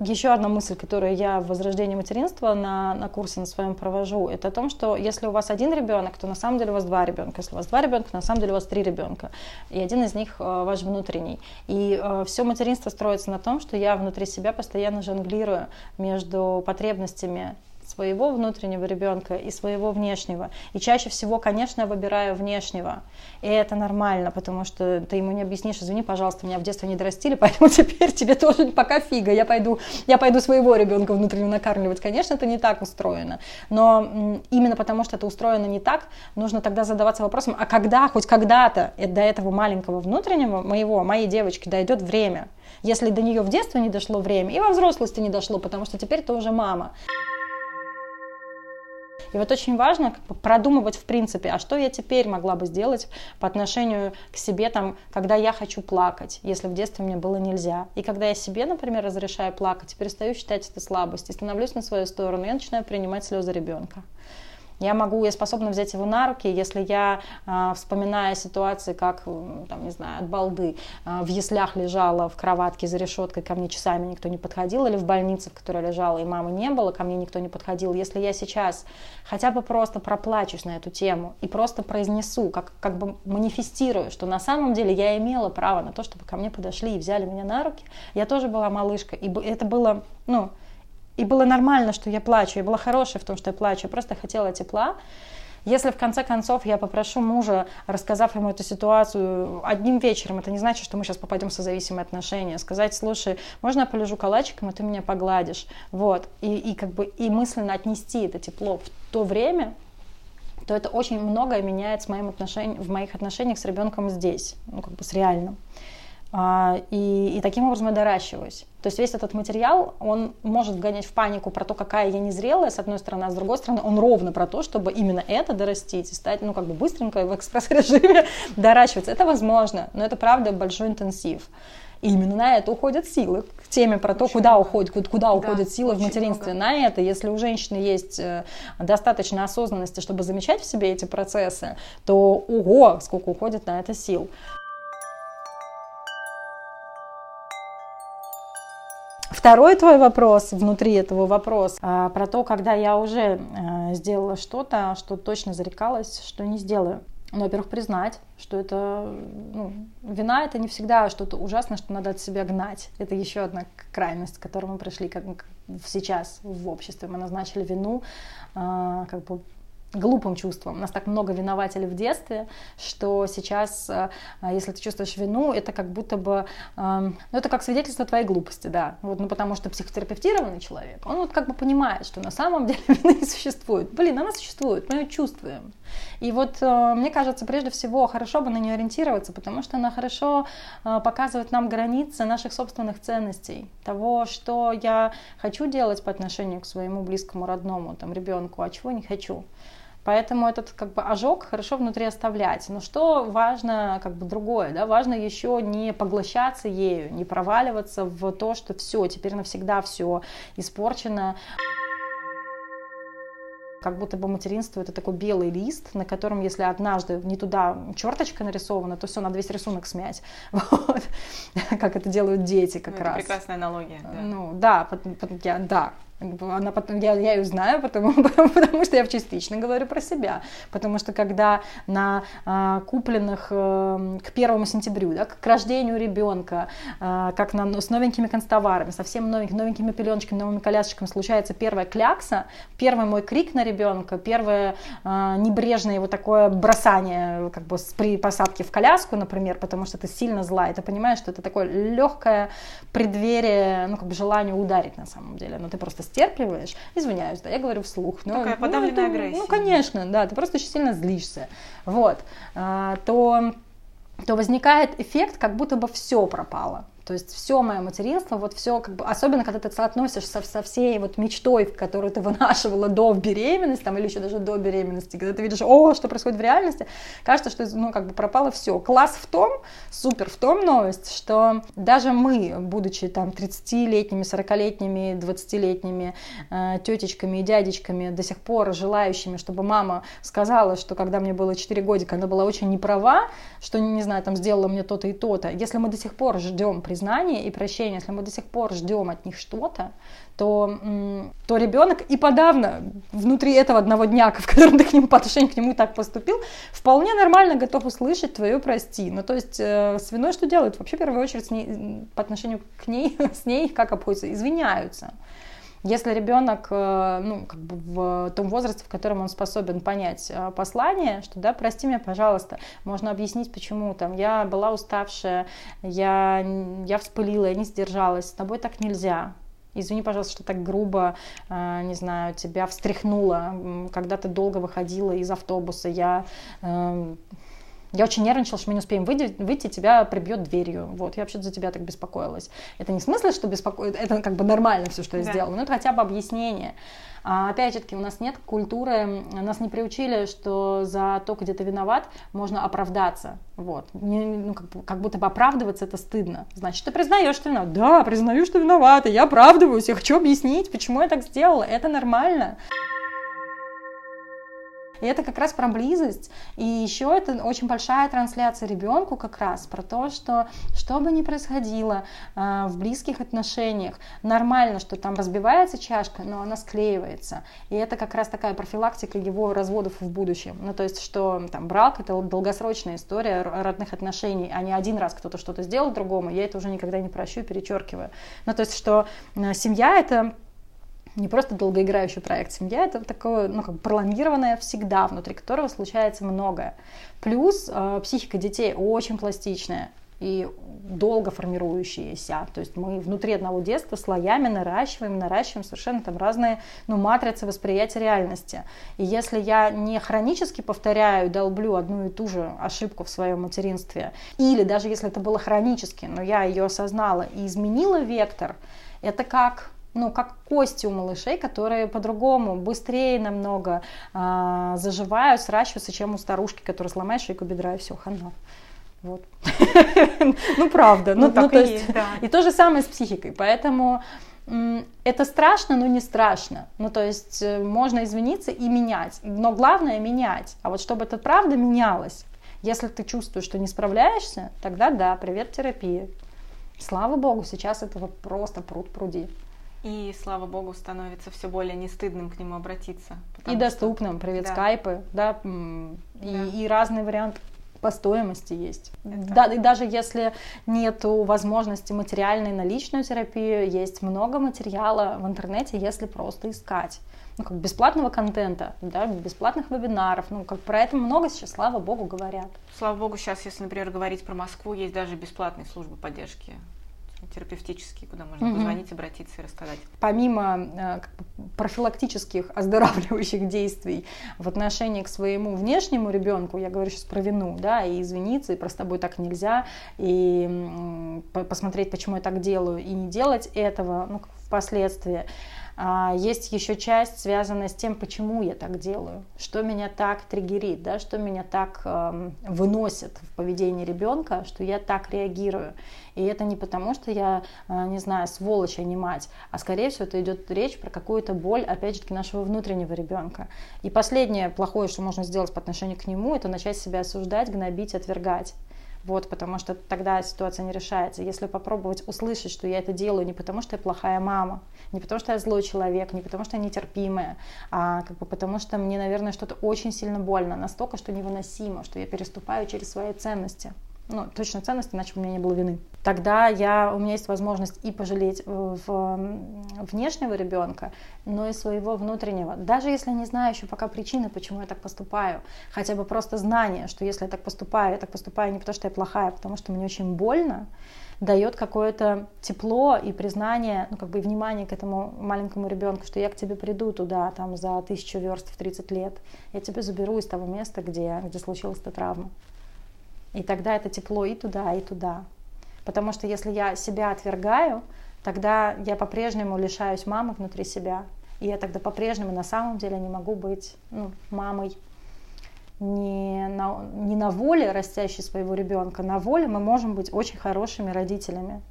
еще одна мысль, которую я в возрождении материнства на, на курсе на своем провожу, это о том, что если у вас один ребенок, то на самом деле у вас два ребенка. Если у вас два ребенка, на самом деле у вас три ребенка. И один из них э, ваш внутренний. И э, все материнство строится на том, что я внутри себя постоянно жонглирую между потребностями своего внутреннего ребенка и своего внешнего. И чаще всего, конечно, я выбираю внешнего. И это нормально, потому что ты ему не объяснишь, извини, пожалуйста, меня в детстве не дорастили, поэтому теперь тебе тоже пока фига, я пойду, я пойду своего ребенка внутреннего накармливать. Конечно, это не так устроено. Но именно потому, что это устроено не так, нужно тогда задаваться вопросом, а когда, хоть когда-то до этого маленького внутреннего, моего, моей девочки дойдет время, если до нее в детстве не дошло время, и во взрослости не дошло, потому что теперь ты уже мама. И вот очень важно как бы, продумывать в принципе, а что я теперь могла бы сделать по отношению к себе, там, когда я хочу плакать, если в детстве мне было нельзя. И когда я себе, например, разрешаю плакать, перестаю считать это слабостью, становлюсь на свою сторону, я начинаю принимать слезы ребенка. Я могу, я способна взять его на руки, если я, э, вспоминая ситуации, как, там, не знаю, от балды, э, в яслях лежала в кроватке за решеткой, ко мне часами никто не подходил, или в больнице, в которой лежала, и мамы не было, ко мне никто не подходил. Если я сейчас хотя бы просто проплачусь на эту тему и просто произнесу, как, как бы манифестирую, что на самом деле я имела право на то, чтобы ко мне подошли и взяли меня на руки, я тоже была малышкой, и это было, ну, и было нормально, что я плачу. Я была хорошая в том, что я плачу. Я просто хотела тепла. Если в конце концов я попрошу мужа, рассказав ему эту ситуацию одним вечером, это не значит, что мы сейчас попадем в созависимые отношения, сказать, слушай, можно я полежу калачиком, и ты меня погладишь, вот, и, и как бы и мысленно отнести это тепло в то время, то это очень многое меняет с моим отношением, в моих отношениях с ребенком здесь, ну как бы с реальным. А, и, и таким образом я доращиваюсь. То есть весь этот материал, он может вгонять в панику про то, какая я незрелая, с одной стороны, а с другой стороны, он ровно про то, чтобы именно это дорастить и стать, ну, как бы быстренько в экспресс-режиме доращиваться. Это возможно, но это, правда, большой интенсив. И именно на это уходят силы. К теме про то, очень куда много. уходит, куда уходят силы в материнстве. Много. На это, если у женщины есть э, достаточно осознанности, чтобы замечать в себе эти процессы, то ого, сколько уходит на это сил. Второй твой вопрос внутри этого вопроса а, про то, когда я уже а, сделала что-то, что точно зарекалась, что не сделаю. Ну, во-первых, признать, что это ну, вина это не всегда что-то ужасное, что надо от себя гнать. Это еще одна крайность, к которой мы пришли как, сейчас в обществе. Мы назначили вину э, как бы глупым чувством. У нас так много винователей в детстве, что сейчас, э, если ты чувствуешь вину, это как будто бы, эм, ну, это как свидетельство твоей глупости, да. Вот, ну, потому что психотерапевтированный человек, он вот как бы понимает, что на самом деле вины не существует. Блин, она существует, мы ее чувствуем. И вот э, мне кажется, прежде всего, хорошо бы на нее ориентироваться, потому что она хорошо э, показывает нам границы наших собственных ценностей, того, что я хочу делать по отношению к своему близкому, родному, там, ребенку, а чего не хочу. Поэтому этот как бы ожог хорошо внутри оставлять. Но что важно как бы другое, да, важно еще не поглощаться ею, не проваливаться в то, что все, теперь навсегда все испорчено как будто бы материнство это такой белый лист, на котором, если однажды не туда черточка нарисована, то все, надо весь рисунок смять. Вот. Как это делают дети как ну, раз. Прекрасная аналогия. Да. Ну да, я, да, она потом, я, я ее знаю, потому, потому что я частично говорю про себя. Потому что когда на а, купленных а, к первому сентябрю, да, к рождению ребенка, а, как на, с новенькими констоварами, совсем новенькими, новенькими пеленочками, новыми колясочками случается первая клякса, первый мой крик на ребенка, первое а, небрежное его такое бросание как бы при посадке в коляску, например, потому что ты сильно зла, и ты понимаешь, что это такое легкое преддверие, ну, как бы желание ударить на самом деле, но ты просто стерпливаешь, извиняюсь, да, я говорю вслух. Но, Такая подавленная ну, это, агрессия. Ну, конечно, да, ты просто очень сильно злишься, вот, а, то, то возникает эффект, как будто бы все пропало. То есть все мое материнство, вот все, как бы, особенно когда ты соотносишь со, со всей вот мечтой, которую ты вынашивала до беременности, там, или еще даже до беременности, когда ты видишь, о, что происходит в реальности, кажется, что, ну, как бы пропало все. Класс в том, супер в том новость, что даже мы, будучи там 30-летними, 40-летними, 20-летними э, тетечками и дядечками, до сих пор желающими, чтобы мама сказала, что когда мне было 4 годика, она была очень неправа, что, не знаю, там сделала мне то-то и то-то. Если мы до сих пор ждем признания и прощения, если мы до сих пор ждем от них что-то, то, то ребенок и подавно внутри этого одного дня, в котором ты к нему по отношению к нему так поступил, вполне нормально готов услышать твое прости. Ну, то есть э, свиной что делают? Вообще, в первую очередь, с ней, по отношению к ней, с ней как обходятся? Извиняются. Если ребенок э, ну, как бы в том возрасте, в котором он способен понять э, послание, что да, прости меня, пожалуйста, можно объяснить, почему там я была уставшая, я, я вспылила, я не сдержалась, с тобой так нельзя. Извини, пожалуйста, что так грубо, э, не знаю, тебя встряхнула, когда ты долго выходила из автобуса. Я я очень нервничала, что мы не успеем выйти, выйти тебя прибьет дверью. Вот, я вообще за тебя так беспокоилась. Это не в смысле, что беспокоит, это как бы нормально все, что я да. сделала, но это хотя бы объяснение. А, опять же таки, у нас нет культуры, нас не приучили, что за то, где ты виноват, можно оправдаться. Вот. Не, ну, как, как будто бы оправдываться это стыдно. Значит, ты признаешь, что виноват. Да, признаю, что виновата, я оправдываюсь, я хочу объяснить, почему я так сделала. Это нормально. И это как раз про близость. И еще это очень большая трансляция ребенку как раз про то, что что бы ни происходило э, в близких отношениях, нормально, что там разбивается чашка, но она склеивается. И это как раз такая профилактика его разводов в будущем. Ну, то есть, что там брак это долгосрочная история родных отношений, а не один раз кто-то что-то сделал другому, я это уже никогда не прощу и перечеркиваю. Ну, то есть, что э, семья это не просто долгоиграющий проект семья, это такое, ну, как пролонгированное всегда, внутри которого случается многое. Плюс э, психика детей очень пластичная и долго формирующаяся. То есть мы внутри одного детства слоями наращиваем, наращиваем совершенно там разные ну, матрицы восприятия реальности. И если я не хронически повторяю, долблю одну и ту же ошибку в своем материнстве, или даже если это было хронически, но я ее осознала и изменила вектор, это как ну, как кости у малышей, которые по-другому, быстрее намного э, заживают, сращиваются, чем у старушки, которая сломает шейку бедра и все, хана. Вот. Ну, правда. Ну, так то и есть, и то же самое с психикой. Поэтому это страшно, но не страшно. Ну, то есть э, можно извиниться и менять. Но главное менять. А вот чтобы это правда менялось, если ты чувствуешь, что не справляешься, тогда да, привет терапии. Слава богу, сейчас этого просто пруд пруди. И, слава богу, становится все более не стыдным к нему обратиться. И потому доступным, привет, Да. скайпы, да, и, Да. и разные варианты по стоимости есть. Это- Да, и даже если нет возможности материальной на личную терапию, есть много материала в интернете, если просто искать. Ну, как бесплатного контента, да, бесплатных вебинаров, ну, как про это много сейчас, слава богу, говорят. что, Слава богу, сейчас, если, например, говорить про Москву, есть даже бесплатные службы поддержки терапевтические, куда можно Мгм. позвонить, обратиться и рассказать. помимо э, как бы профилактических оздоравливающих действий в отношении к своему внешнему ребенку, я говорю сейчас про вину, да, и извиниться, и про с тобой так нельзя, и посмотреть, почему я так делаю, и не делать этого, ну, как впоследствии. А, Есть еще часть, связанная с тем, почему я так делаю, что меня так триггерит, да, что меня так эм, выносит в поведении ребенка, что я так реагирую. И это не потому, что я, э, не знаю, сволочь, а не мать, а скорее всего это идет речь про какую-то боль, опять же нашего внутреннего ребенка. И последнее плохое, что можно сделать по отношению к нему, это начать себя осуждать, гнобить, отвергать. Вот, потому что тогда ситуация не решается. Если попробовать услышать, что я это делаю не потому, что я плохая мама, не потому, что я злой человек, не потому, что я нетерпимая, а как бы потому, что мне, наверное, что-то очень сильно больно, настолько, что невыносимо, что я переступаю через свои ценности. Ну, точно ценности, иначе у меня не было вины. Тогда я, у меня есть возможность и пожалеть э, в, внешнего ребенка, но и своего внутреннего. Даже если не знаю еще пока причины, почему я так поступаю. Хотя бы просто знание, что если я так поступаю, я так поступаю не потому, что я плохая, а потому что мне очень больно, дает какое-то тепло и признание, ну, как бы и внимание к этому маленькому ребенку, что я к тебе приду туда, там, за тысячу верст в 30 лет, я тебя заберу из того места, где, где случилась эта травма. И тогда это тепло и туда, и туда. Потому что если я себя отвергаю, тогда я по-прежнему лишаюсь мамы внутри себя. И я тогда по-прежнему на самом деле не могу быть ну, мамой не на, не на воле растящей своего ребенка. На воле мы можем быть очень хорошими родителями.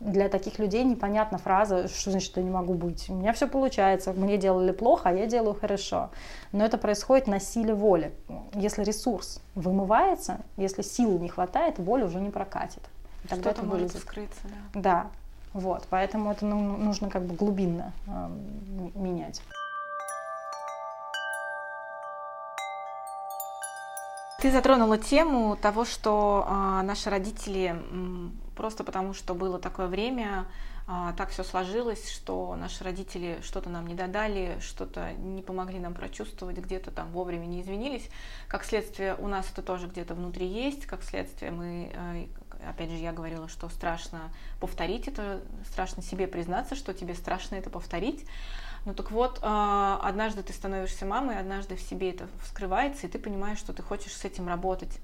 Для таких людей непонятна фраза, что значит, что я не могу быть. У меня все получается, мне делали плохо, а я делаю хорошо. Но это происходит на силе воли. Если ресурс вымывается, если сил не хватает, воля уже не прокатит. Тогда Что-то это может вылезет. скрыться, да. Да, вот, поэтому это ну, нужно как бы глубинно э, менять. Ты затронула тему того, что а, наши родители просто потому, что было такое время, а, так все сложилось, что наши родители что-то нам не додали, что-то не помогли нам прочувствовать, где-то там вовремя не извинились. Как следствие, у нас это тоже где-то внутри есть, как следствие мы, э, опять же, я говорила, что страшно повторить это, страшно себе признаться, что тебе страшно это повторить. Ну так вот, а, однажды ты становишься мамой, однажды в себе это вскрывается, и ты понимаешь, что ты хочешь с этим работать.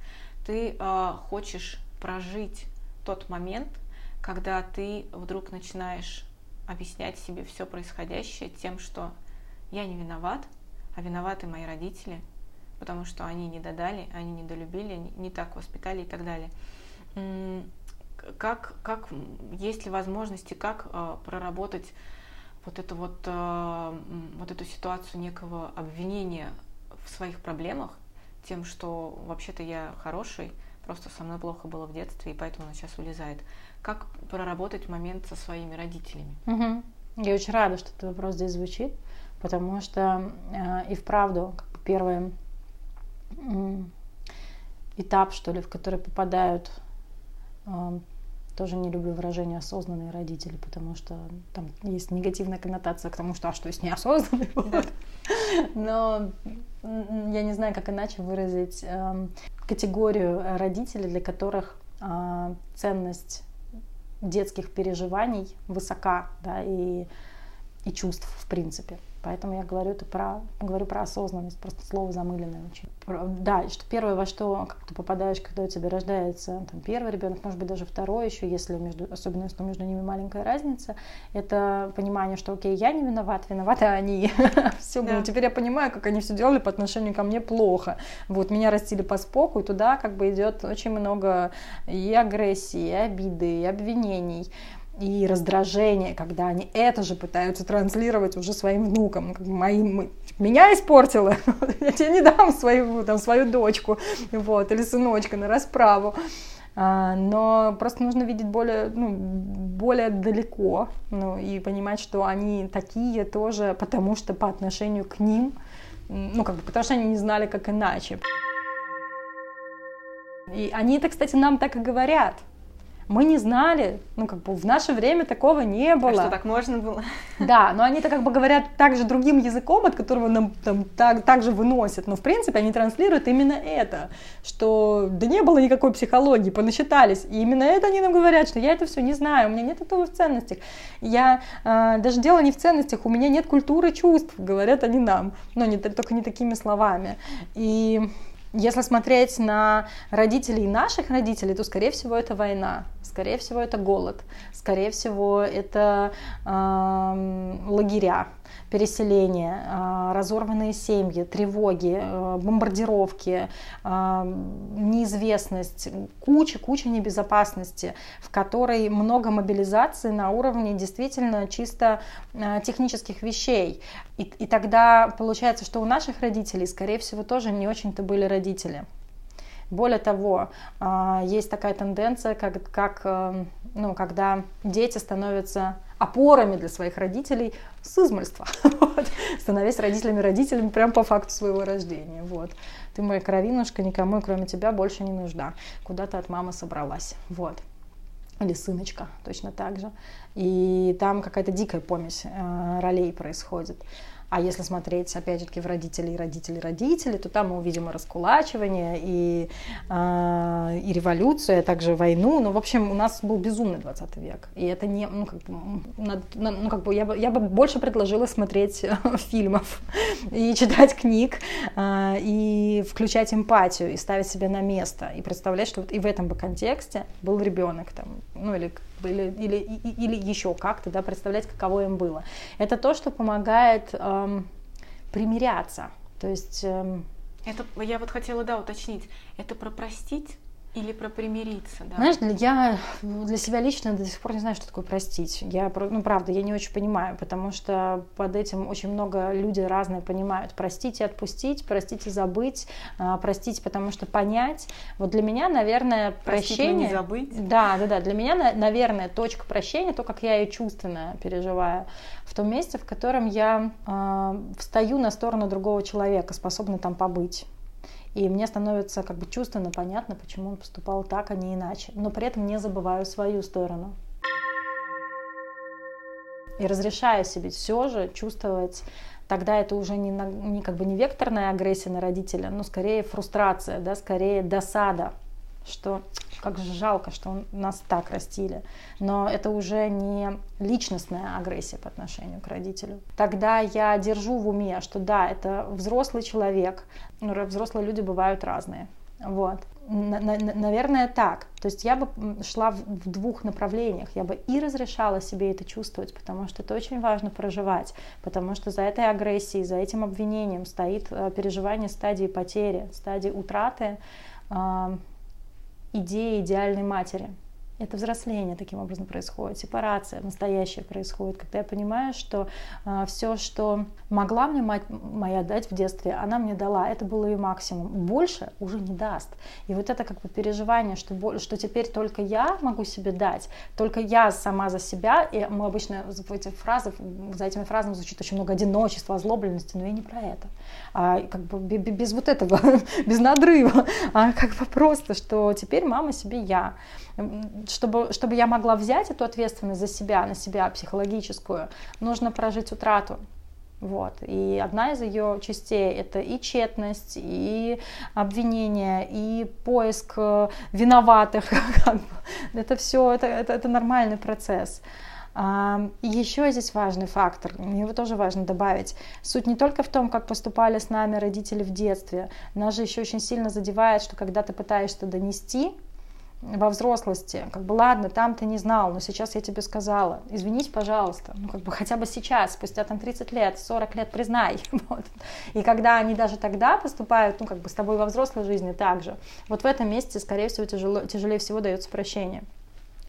Ты а, хочешь прожить тот момент, когда ты вдруг начинаешь объяснять себе все происходящее тем, что я не виноват, а виноваты мои родители, потому что они не додали, они не долюбили, они не так воспитали и так далее. Как, как есть ли возможности, как а, проработать вот эту вот, э, вот эту ситуацию некого обвинения в своих проблемах, тем, что вообще-то я хороший, просто со мной плохо было в детстве, и поэтому она сейчас вылезает. Как проработать момент со своими родителями? Мгм. Я очень рада, что этот вопрос здесь звучит, потому что э, и вправду как бы первый м, этап, что ли, в который попадают, э, тоже не люблю выражение осознанные родители, потому что там есть негативная коннотация к тому, что а что есть неосознанный. Вот. Но я не знаю, как иначе выразить эм, категорию родителей, для которых а, ценность детских переживаний высока, да, и, и чувств, в принципе. Поэтому я говорю это про, говорю про осознанность, просто слово замыленное очень. Да, что первое, во что как ты попадаешь, когда у тебя рождается там, первый ребенок, может быть, даже второй еще, если между, особенно если между ними маленькая разница, это понимание, что окей, я не виноват, виноваты они. все, да. теперь я понимаю, как они все делали по отношению ко мне плохо. Вот, меня растили по споку, и туда как бы идет очень много и агрессии, и обиды, и обвинений и раздражение, когда они это же пытаются транслировать уже своим внукам. Моим, меня испортила, я тебе не дам свою, там, свою дочку вот, или сыночка на расправу. А, но просто нужно видеть более, ну, более далеко ну, и понимать, что они такие тоже, потому что по отношению к ним, ну, как бы, потому что они не знали, как иначе. И они это, кстати, нам так и говорят мы не знали, ну, как бы в наше время такого не было. А что, так можно было? Да, но они-то как бы говорят также другим языком, от которого нам там так, так же выносят, но в принципе они транслируют именно это, что да не было никакой психологии, понасчитались, и именно это они нам говорят, что я это все не знаю, у меня нет этого в ценностях, я, э, даже дело не в ценностях, у меня нет культуры чувств, говорят они нам, но не, только не такими словами, и если смотреть на родителей наших родителей, то, скорее всего, это война, скорее всего, это голод, скорее всего, это э, лагеря, переселения, э, разорванные семьи, тревоги, э, бомбардировки, э, неизвестность, куча-куча небезопасности, в которой много мобилизации на уровне действительно чисто технических вещей. И, и тогда получается, что у наших родителей, скорее всего, тоже не очень-то были родители. Более того, а, есть такая тенденция, как, как ну, когда дети становятся опорами для своих родителей с измольства, вот, становясь родителями-родителями прямо по факту своего рождения. Вот. Ты моя кровинушка, никому, кроме тебя, больше не нужна. Куда ты от мамы собралась. Вот или сыночка, точно так же. И там какая-то дикая помесь э, ролей происходит. А если смотреть, опять же таки, в родители и родители родители, то там мы увидим и раскулачивание, и, э, и революцию, а также войну. Ну, в общем, у нас был безумный 20 век. И это не, ну, как бы, ну, как бы я, бы, я бы больше предложила смотреть фильмов и читать книг, э, и включать эмпатию, и ставить себя на место, и представлять, что вот и в этом бы контексте был ребенок, там, ну, или или, или, или еще как-то, да, представлять, каково им было. Это то, что помогает эм, примиряться. То есть... Эм, это, я вот хотела, да, уточнить, это про простить или про примириться, да? Знаешь, я для себя лично до сих пор не знаю, что такое простить. Я, ну, правда, я не очень понимаю, потому что под этим очень много люди разные понимают. Простить и отпустить, простить и забыть, а, простить, потому что понять. Вот для меня, наверное, простить, прощение... не забыть. Да, да, да. Для меня, наверное, точка прощения, то, как я ее чувственно переживаю, в том месте, в котором я э, встаю на сторону другого человека, способна там побыть и мне становится как бы чувственно понятно, почему он поступал так, а не иначе. Но при этом не забываю свою сторону. И разрешаю себе все же чувствовать тогда это уже не, не как бы не векторная агрессия на родителя, но скорее фрустрация, да, скорее досада, что как же жалко, что нас так растили. Но это уже не личностная агрессия по отношению к родителю. Тогда я держу в уме, что да, это взрослый человек, но взрослые люди бывают разные. Вот. Наверное, так. То есть я бы шла в двух направлениях. Я бы и разрешала себе это чувствовать, потому что это очень важно проживать, потому что за этой агрессией, за этим обвинением стоит э, переживание стадии потери, стадии утраты идеи идеальной матери. Это взросление таким образом происходит, сепарация настоящая происходит, когда я понимаю, что э, а, все, что могла мне мать моя дать в детстве, она мне дала, это было ее максимум. Больше уже не даст. И вот это как бы переживание, что, что теперь только я могу себе дать, только я сама за себя, и мы обычно в эти фразы, за этими фразами звучит очень много одиночества, озлобленности, но я не про это. А, как бы без вот этого, без надрыва, а как бы просто, что теперь мама себе я чтобы, чтобы я могла взять эту ответственность за себя, на себя психологическую, нужно прожить утрату. Вот. И одна из ее частей это и тщетность, и обвинение, и поиск э, виноватых. Это все, это, это, это нормальный процесс. А, еще здесь важный фактор, его тоже важно добавить. Суть не только в том, как поступали с нами родители в детстве, нас же еще очень сильно задевает, что когда ты пытаешься донести во взрослости, как бы, ладно, там ты не знал, но сейчас я тебе сказала, извинись, пожалуйста, ну, как бы, хотя бы сейчас, спустя там 30 лет, 40 лет, признай, вот. И когда они даже тогда поступают, ну, как бы, с тобой во взрослой жизни также, вот в этом месте, скорее всего, тяжело, тяжелее всего дается прощение.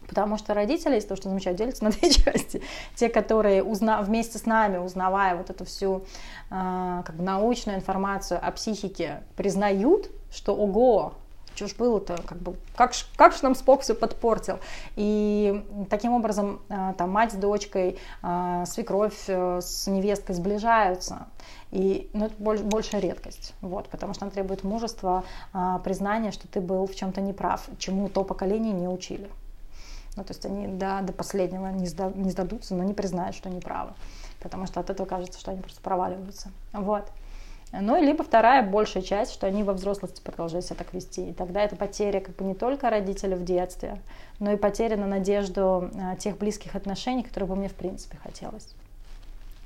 Потому что родители, если то, что замечают, делятся на две части. Те, которые узна... вместе с нами, узнавая вот эту всю э, как бы научную информацию о психике, признают, что ого, что ж было-то, как бы, как, ж, как ж нам Спок все подпортил. И таким образом э, там мать с дочкой, э, свекровь э, с невесткой сближаются. И ну, это больше, большая редкость, вот, потому что она требует мужества, признания, что ты был в чем-то неправ, чему то поколение не учили. Ну, то есть они до, до последнего не, сда, не сдадутся, но не признают, что они правы. Потому что от этого кажется, что они просто проваливаются. Вот. Ну, либо вторая, большая часть, что они во взрослости продолжают себя так вести. И тогда это потеря как бы не только родителей в детстве, но и потеря на надежду а, тех близких отношений, которые бы мне в принципе хотелось.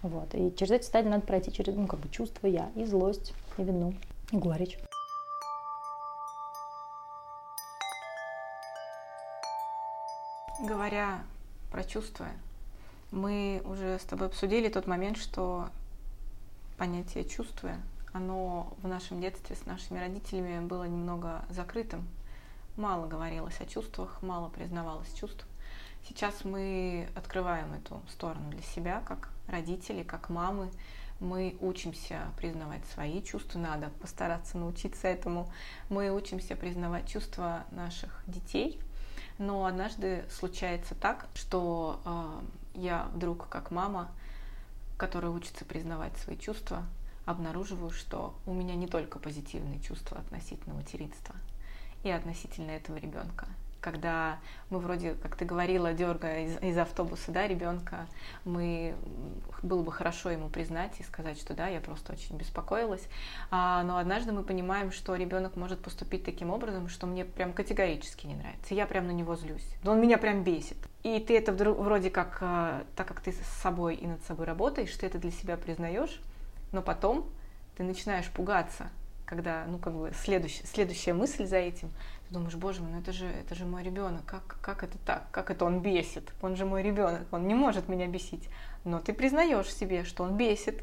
Вот. И через эти стадии надо пройти через, ну, как бы чувство я, и злость, и вину, и горечь. Говоря про чувства, мы уже с тобой обсудили тот момент, что понятие чувства, оно в нашем детстве с нашими родителями было немного закрытым. Мало говорилось о чувствах, мало признавалось чувств. Сейчас мы открываем эту сторону для себя, как родители, как мамы. Мы учимся признавать свои чувства, надо постараться научиться этому. Мы учимся признавать чувства наших детей – но однажды случается так, что э, я вдруг, как мама, которая учится признавать свои чувства, обнаруживаю, что у меня не только позитивные чувства относительно материнства и относительно этого ребенка когда мы вроде, как ты говорила, дергая из, из автобуса, да, ребенка, мы было бы хорошо ему признать и сказать, что да, я просто очень беспокоилась. А, но однажды мы понимаем, что ребенок может поступить таким образом, что мне прям категорически не нравится. Я прям на него злюсь. Он меня прям бесит. И ты это вроде как, а, так как ты с собой и над собой работаешь, ты это для себя признаешь, но потом ты начинаешь пугаться, когда, ну, как бы следующая, следующая мысль за этим, думаешь, боже мой, ну это же, это же мой ребенок, как, как это так, как это он бесит, он же мой ребенок, он не может меня бесить. Но ты признаешь себе, что он бесит,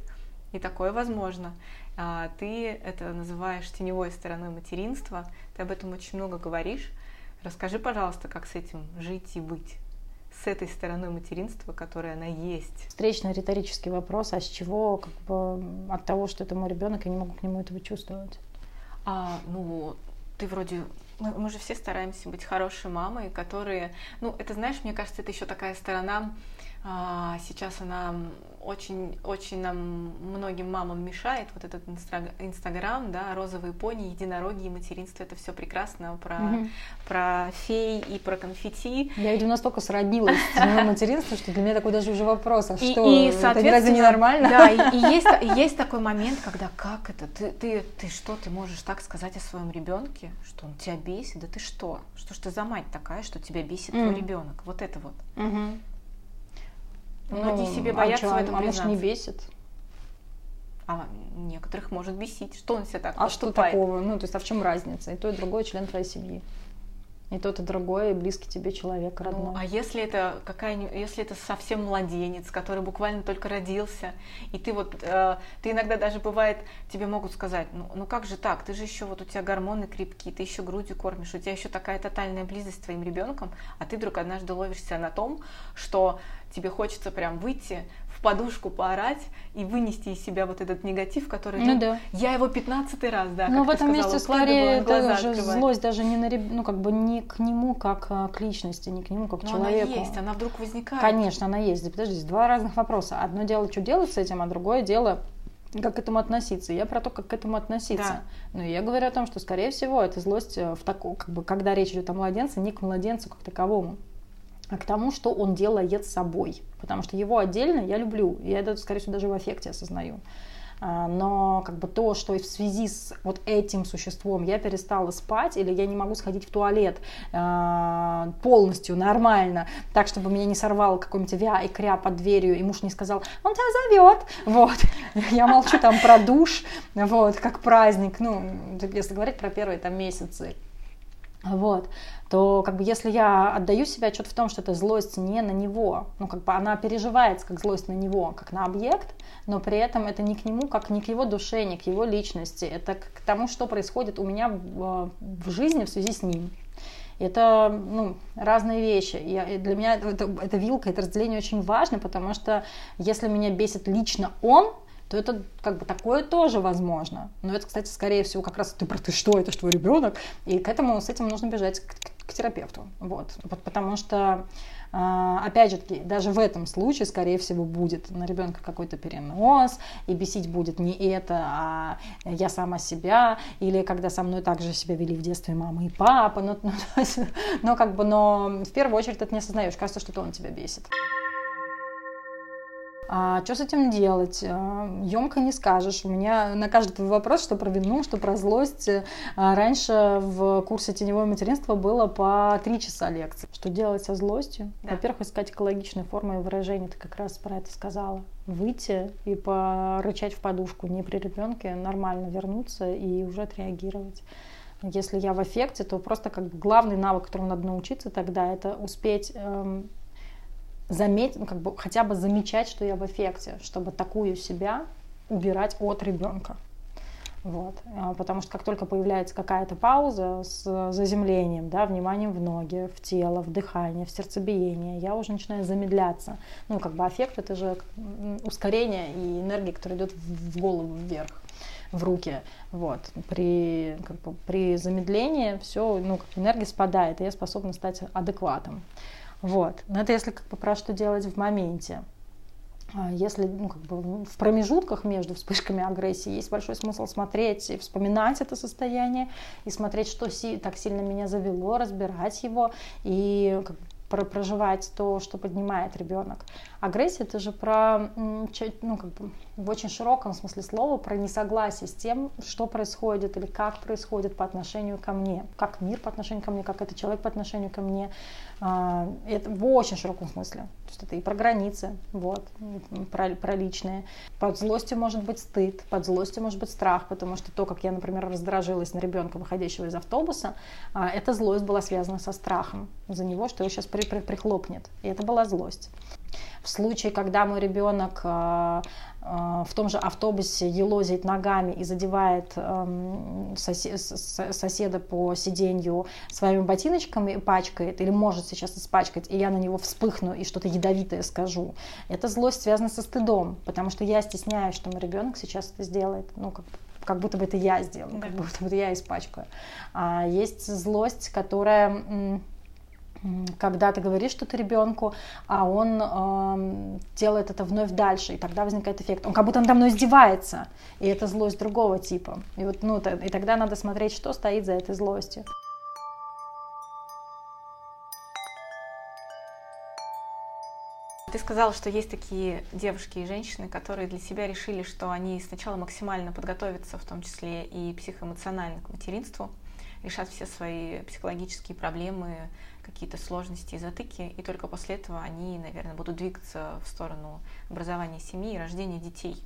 и такое возможно. А ты это называешь теневой стороной материнства, ты об этом очень много говоришь. Расскажи, пожалуйста, как с этим жить и быть с этой стороной материнства, которая она есть. Встречный риторический вопрос, а с чего, как бы, от того, что это мой ребенок, я не могу к нему этого чувствовать? А, ну, ты вроде мы, мы же все стараемся быть хорошей мамой, которые, ну, это, знаешь, мне кажется, это еще такая сторона, сейчас она очень-очень нам, многим мамам мешает, вот этот Инстаграм, да, розовые пони, единороги и материнство, это все прекрасно про, mm про фей и про конфетти. Я, видимо, настолько сроднилась с материнством, что для меня такой даже уже вопрос, а что, и, это разве не нормально? Да, и, и есть, есть такой момент, когда как это, ты, ты, ты что, ты можешь так сказать о своем ребенке, что он тебя бесит, да ты что, что ж ты за мать такая, что тебя бесит mm. твой ребенок, вот это вот. Mm-hmm. Многие ну, себе боятся а в этом а признаться. не бесит? А некоторых может бесить. Что он себя так А поступает? что такого? Ну, то есть, а в чем разница? И то, и другой член твоей семьи. И тот, и другой, и близкий тебе человек родной. Ну, а если это какая если это совсем младенец, который буквально только родился, и ты вот, э, ты иногда даже бывает, тебе могут сказать, ну, ну как же так, ты же еще вот у тебя гормоны крепкие, ты еще грудью кормишь, у тебя еще такая тотальная близость с твоим ребенком, а ты вдруг однажды ловишься на том, что тебе хочется прям выйти в подушку поорать и вынести из себя вот этот негатив, который... Ну, ну да. Я его пятнадцатый раз, да, Но в этом сказала, месте скорее это же злость даже не на ну как бы не к нему как а, к личности, не к нему как к Но человеку. она есть, она вдруг возникает. Конечно, она есть. Подожди, здесь два разных вопроса. Одно дело, что делать с этим, а другое дело, как к этому относиться. Я про то, как к этому относиться. Да. Но я говорю о том, что, скорее всего, это злость э, в таком, как бы, когда речь идет о младенце, не к младенцу как таковому к тому, что он делает собой. Потому что его отдельно я люблю. Я это, скорее всего, даже в аффекте осознаю. А, но как бы то, что в связи с вот этим существом я перестала спать или я не могу сходить в туалет а, полностью нормально, так, чтобы меня не сорвало какой-нибудь вя и кря под дверью, и муж не сказал, он тебя зовет, вот, я молчу там про душ, вот, как праздник, ну, если говорить про первые там месяцы, вот, то как бы если я отдаю себе отчет в том, что это злость не на него, ну как бы она переживается как злость на него, как на объект, но при этом это не к нему, как не к его душе, не к его личности, это к тому, что происходит у меня в, в жизни в связи с ним. Это ну, разные вещи. И для меня это, это вилка, это разделение очень важно, потому что если меня бесит лично он, то это как бы такое тоже возможно. Но это, кстати, скорее всего, как раз ты про ты что, это что твой ребенок, и к этому, с этим нужно бежать к, к, терапевту. Вот. вот. Потому что а, опять же таки, даже в этом случае, скорее всего, будет на ребенка какой-то перенос, и бесить будет не это, а я сама себя, или когда со мной также себя вели в детстве мама и папа, но, но, но как бы, но в первую очередь ты не осознаешь, кажется, что это он тебя бесит. А что с этим делать? Емко а, не скажешь. У меня на каждый твой вопрос, что про вину, что про злость, а, раньше в курсе теневое материнство было по три часа лекций. Что делать со злостью? Да. Во-первых, искать экологичные формы выражения. Ты как раз про это сказала. Выйти и порычать в подушку не при ребенке, нормально вернуться и уже отреагировать. Если я в эффекте, то просто как бы главный навык, которому надо научиться тогда, это успеть эм, заметить, ну, как бы хотя бы замечать, что я в эффекте, чтобы такую себя убирать от ребенка. Вот. А, потому что как только появляется какая-то пауза с заземлением, да, вниманием в ноги, в тело, в дыхание, в сердцебиение, я уже начинаю замедляться. Ну, как бы аффект это же ускорение и энергия, которая идет в голову вверх в руки. Вот. При, как бы, при замедлении все, ну, энергия спадает, и я способна стать адекватом. Вот. Но это если как бы про что делать в моменте. А если ну, как бы в промежутках между вспышками агрессии есть большой смысл смотреть и вспоминать это состояние, и смотреть, что си так сильно меня завело, разбирать его, и как бы, про проживать то, что поднимает ребенок. Агрессия это же про, ну, как бы, в очень широком смысле слова, про несогласие с тем, что происходит или как происходит по отношению ко мне, как мир по отношению ко мне, как это человек по отношению ко мне. А, это в очень широком смысле. То есть это и про границы, вот, про, про личные. Под злостью может быть стыд, под злостью может быть страх, потому что то, как я, например, раздражилась на ребенка, выходящего из автобуса, а, эта злость была связана со страхом за него, что его сейчас при, при, прихлопнет. И это была злость. В случае, когда мой ребенок а, в том же автобусе елозит ногами и задевает эм, соседа по сиденью своими ботиночками, пачкает или может сейчас испачкать, и я на него вспыхну и что-то ядовитое скажу. Эта злость связана со стыдом, потому что я стесняюсь, что мой ребенок сейчас это сделает. Ну, как как будто бы это я сделаю, как будто бы я испачкаю. А есть злость, которая когда ты говоришь что-то ребенку, а он э, делает это вновь дальше, и тогда возникает эффект. Он как будто надо мной издевается, и это злость другого типа. И, вот, ну, и тогда надо смотреть, что стоит за этой злостью. Ты сказала, что есть такие девушки и женщины, которые для себя решили, что они сначала максимально подготовятся, в том числе и психоэмоционально к материнству, решат все свои психологические проблемы, какие-то сложности и затыки, и только после этого они, наверное, будут двигаться в сторону образования семьи и рождения детей.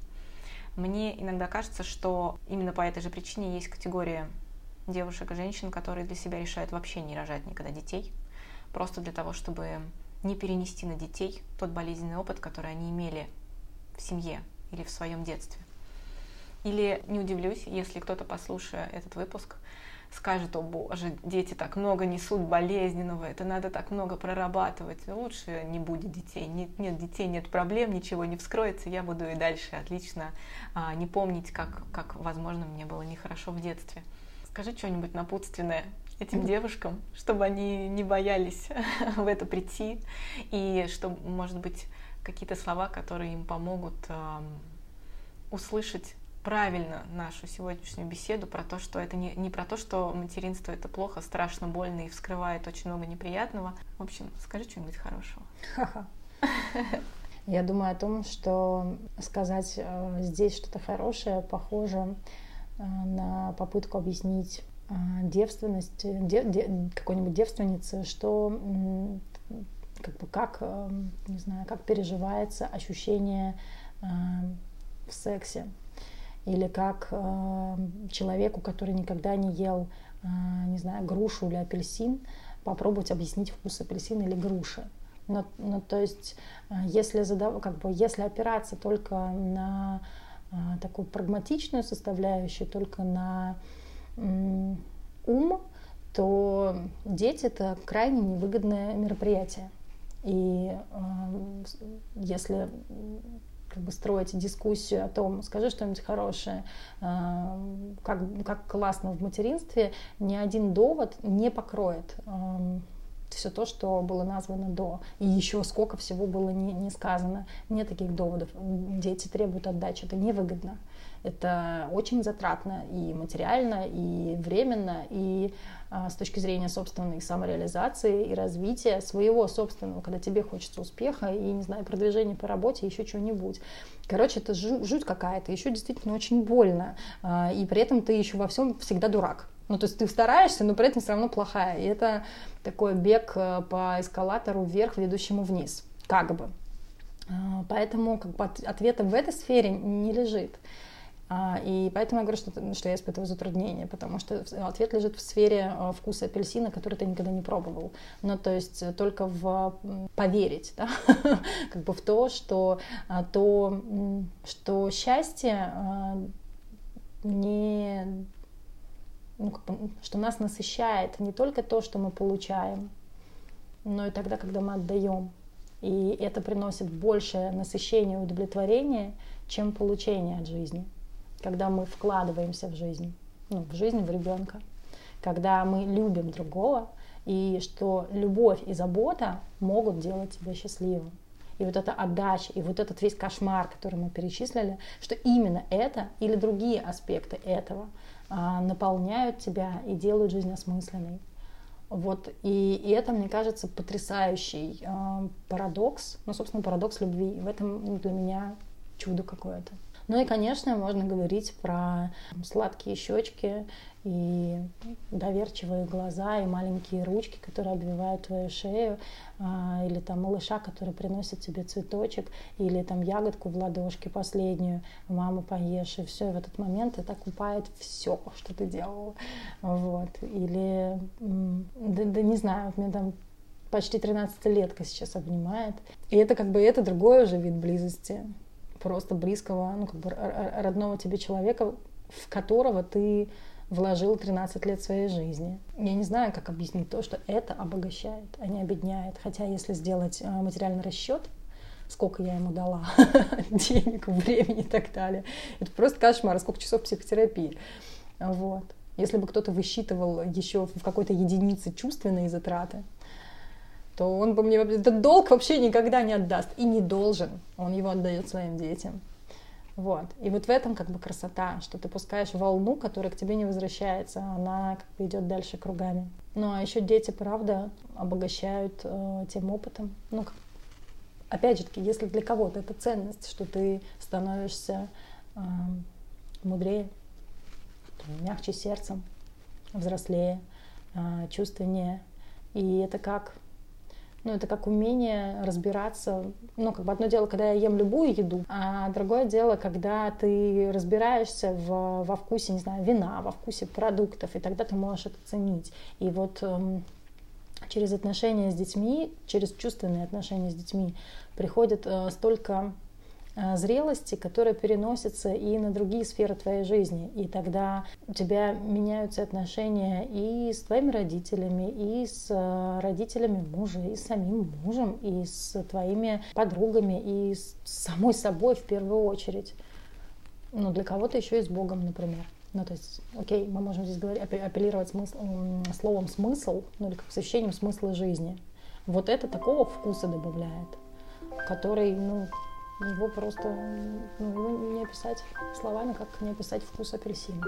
Мне иногда кажется, что именно по этой же причине есть категория девушек и женщин, которые для себя решают вообще не рожать никогда детей, просто для того, чтобы не перенести на детей тот болезненный опыт, который они имели в семье или в своем детстве. Или не удивлюсь, если кто-то, послушая этот выпуск, скажет, о боже, дети так много несут болезненного, это надо так много прорабатывать, лучше не будет детей, нет, нет детей, нет проблем, ничего не вскроется, я буду и дальше отлично а, не помнить, как, как, возможно, мне было нехорошо в детстве. Скажи что-нибудь напутственное этим девушкам, чтобы они не боялись в это прийти, и что, может быть, какие-то слова, которые им помогут э, услышать правильно нашу сегодняшнюю беседу про то, что это не, не про то, что материнство это плохо, страшно, больно и вскрывает очень много неприятного. В общем, скажи что-нибудь хорошего. Я думаю о том, что сказать э, здесь что-то хорошее похоже э, на попытку объяснить э, девственность де, де, какой-нибудь девственницы, что как бы как не знаю, как переживается ощущение в сексе или как человеку, который никогда не ел, не знаю, грушу или апельсин, попробовать объяснить вкус апельсина или груши. Ну, ну, то есть, э, если, задав... как бы, если опираться только на а, такую прагматичную составляющую, только на м, ум, то дети это крайне невыгодное мероприятие. И э, если как бы строить дискуссию о том, скажи что-нибудь хорошее, э, как, как классно в материнстве, ни один довод не покроет э, все то, что было названо до. И еще сколько всего было не, не сказано. Нет таких доводов. Дети требуют отдачи. Это невыгодно. Это очень затратно и материально, и временно, и а, с точки зрения собственной самореализации и развития своего собственного, когда тебе хочется успеха и, не знаю, продвижения по работе, еще чего-нибудь. Короче, это жуть какая-то, еще действительно очень больно. А, и при этом ты еще во всем всегда дурак. Ну, то есть ты стараешься, но при этом все равно плохая. И это такой бег э, по эскалатору вверх, ведущему вниз, как бы. А, поэтому как бы, ответа в этой сфере не лежит. А, и поэтому я говорю, что, что я испытываю затруднения, потому что ответ лежит в сфере э, вкуса апельсина, который ты никогда не пробовал. Ну, то есть э, только в поверить, да, как бы в то, что а, то, что счастье не ну, как бы, что нас насыщает не только то, что мы получаем, но и тогда, когда мы отдаем. И это приносит большее насыщение и удовлетворение, чем получение от жизни. Когда мы вкладываемся в жизнь, ну, в жизнь в ребенка, когда мы любим другого, и что любовь и забота могут делать тебя счастливым. И вот эта отдача, и вот этот весь кошмар, который мы перечислили, что именно это или другие аспекты этого – а, наполняют тебя и делают жизнь осмысленной. Вот, и, и это, мне кажется, потрясающий э, парадокс, ну, собственно, парадокс любви. В этом для меня чудо какое-то. Ну и, конечно, можно говорить про сладкие щечки и доверчивые глаза, и маленькие ручки, которые обвивают твою шею, а, или там малыша, который приносит тебе цветочек, или там ягодку в ладошке последнюю, мама поешь, и все, в этот момент это купает все, что ты делала. Вот. Или, да, да не знаю, мне там почти 13-летка сейчас обнимает. И это как бы это другой уже вид близости, просто близкого, ну как бы родного тебе человека, в которого ты вложил 13 лет своей жизни. Я не знаю, как объяснить то, что это обогащает, а не обедняет. Хотя если сделать э, материальный расчет, сколько я ему дала денег, времени и так далее, это просто кошмар, сколько часов психотерапии. Вот. Если бы кто-то высчитывал еще в какой-то единице чувственные затраты, то он бы мне этот долг вообще никогда не отдаст и не должен. Он его отдает своим детям. Вот. И вот в этом как бы красота, что ты пускаешь волну, которая к тебе не возвращается, она как бы идет дальше кругами. Ну а еще дети, правда, обогащают э, тем опытом. Ну, опять же таки, если для кого-то это ценность, что ты становишься э, мудрее, мягче сердцем, взрослее, э, чувственнее. И это как ну, это как умение разбираться. Ну, как бы одно дело, когда я ем любую еду, а другое дело, когда ты разбираешься в, во вкусе, не знаю, вина, во вкусе продуктов, и тогда ты можешь это ценить. И вот эм, через отношения с детьми, через чувственные отношения с детьми приходит э, столько зрелости, которая переносится и на другие сферы твоей жизни. И тогда у тебя меняются отношения и с твоими родителями, и с э, родителями мужа, и с самим мужем, и с твоими подругами, и с самой собой в первую очередь. Ну, для кого-то еще и с Богом, например. Ну, то есть, окей, мы можем здесь говорить, апеллировать смысл, словом смысл, ну, или как с ощущением смысла жизни. Вот это такого вкуса добавляет, который, ну, его просто ну, его не описать словами, как не описать вкус апельсина.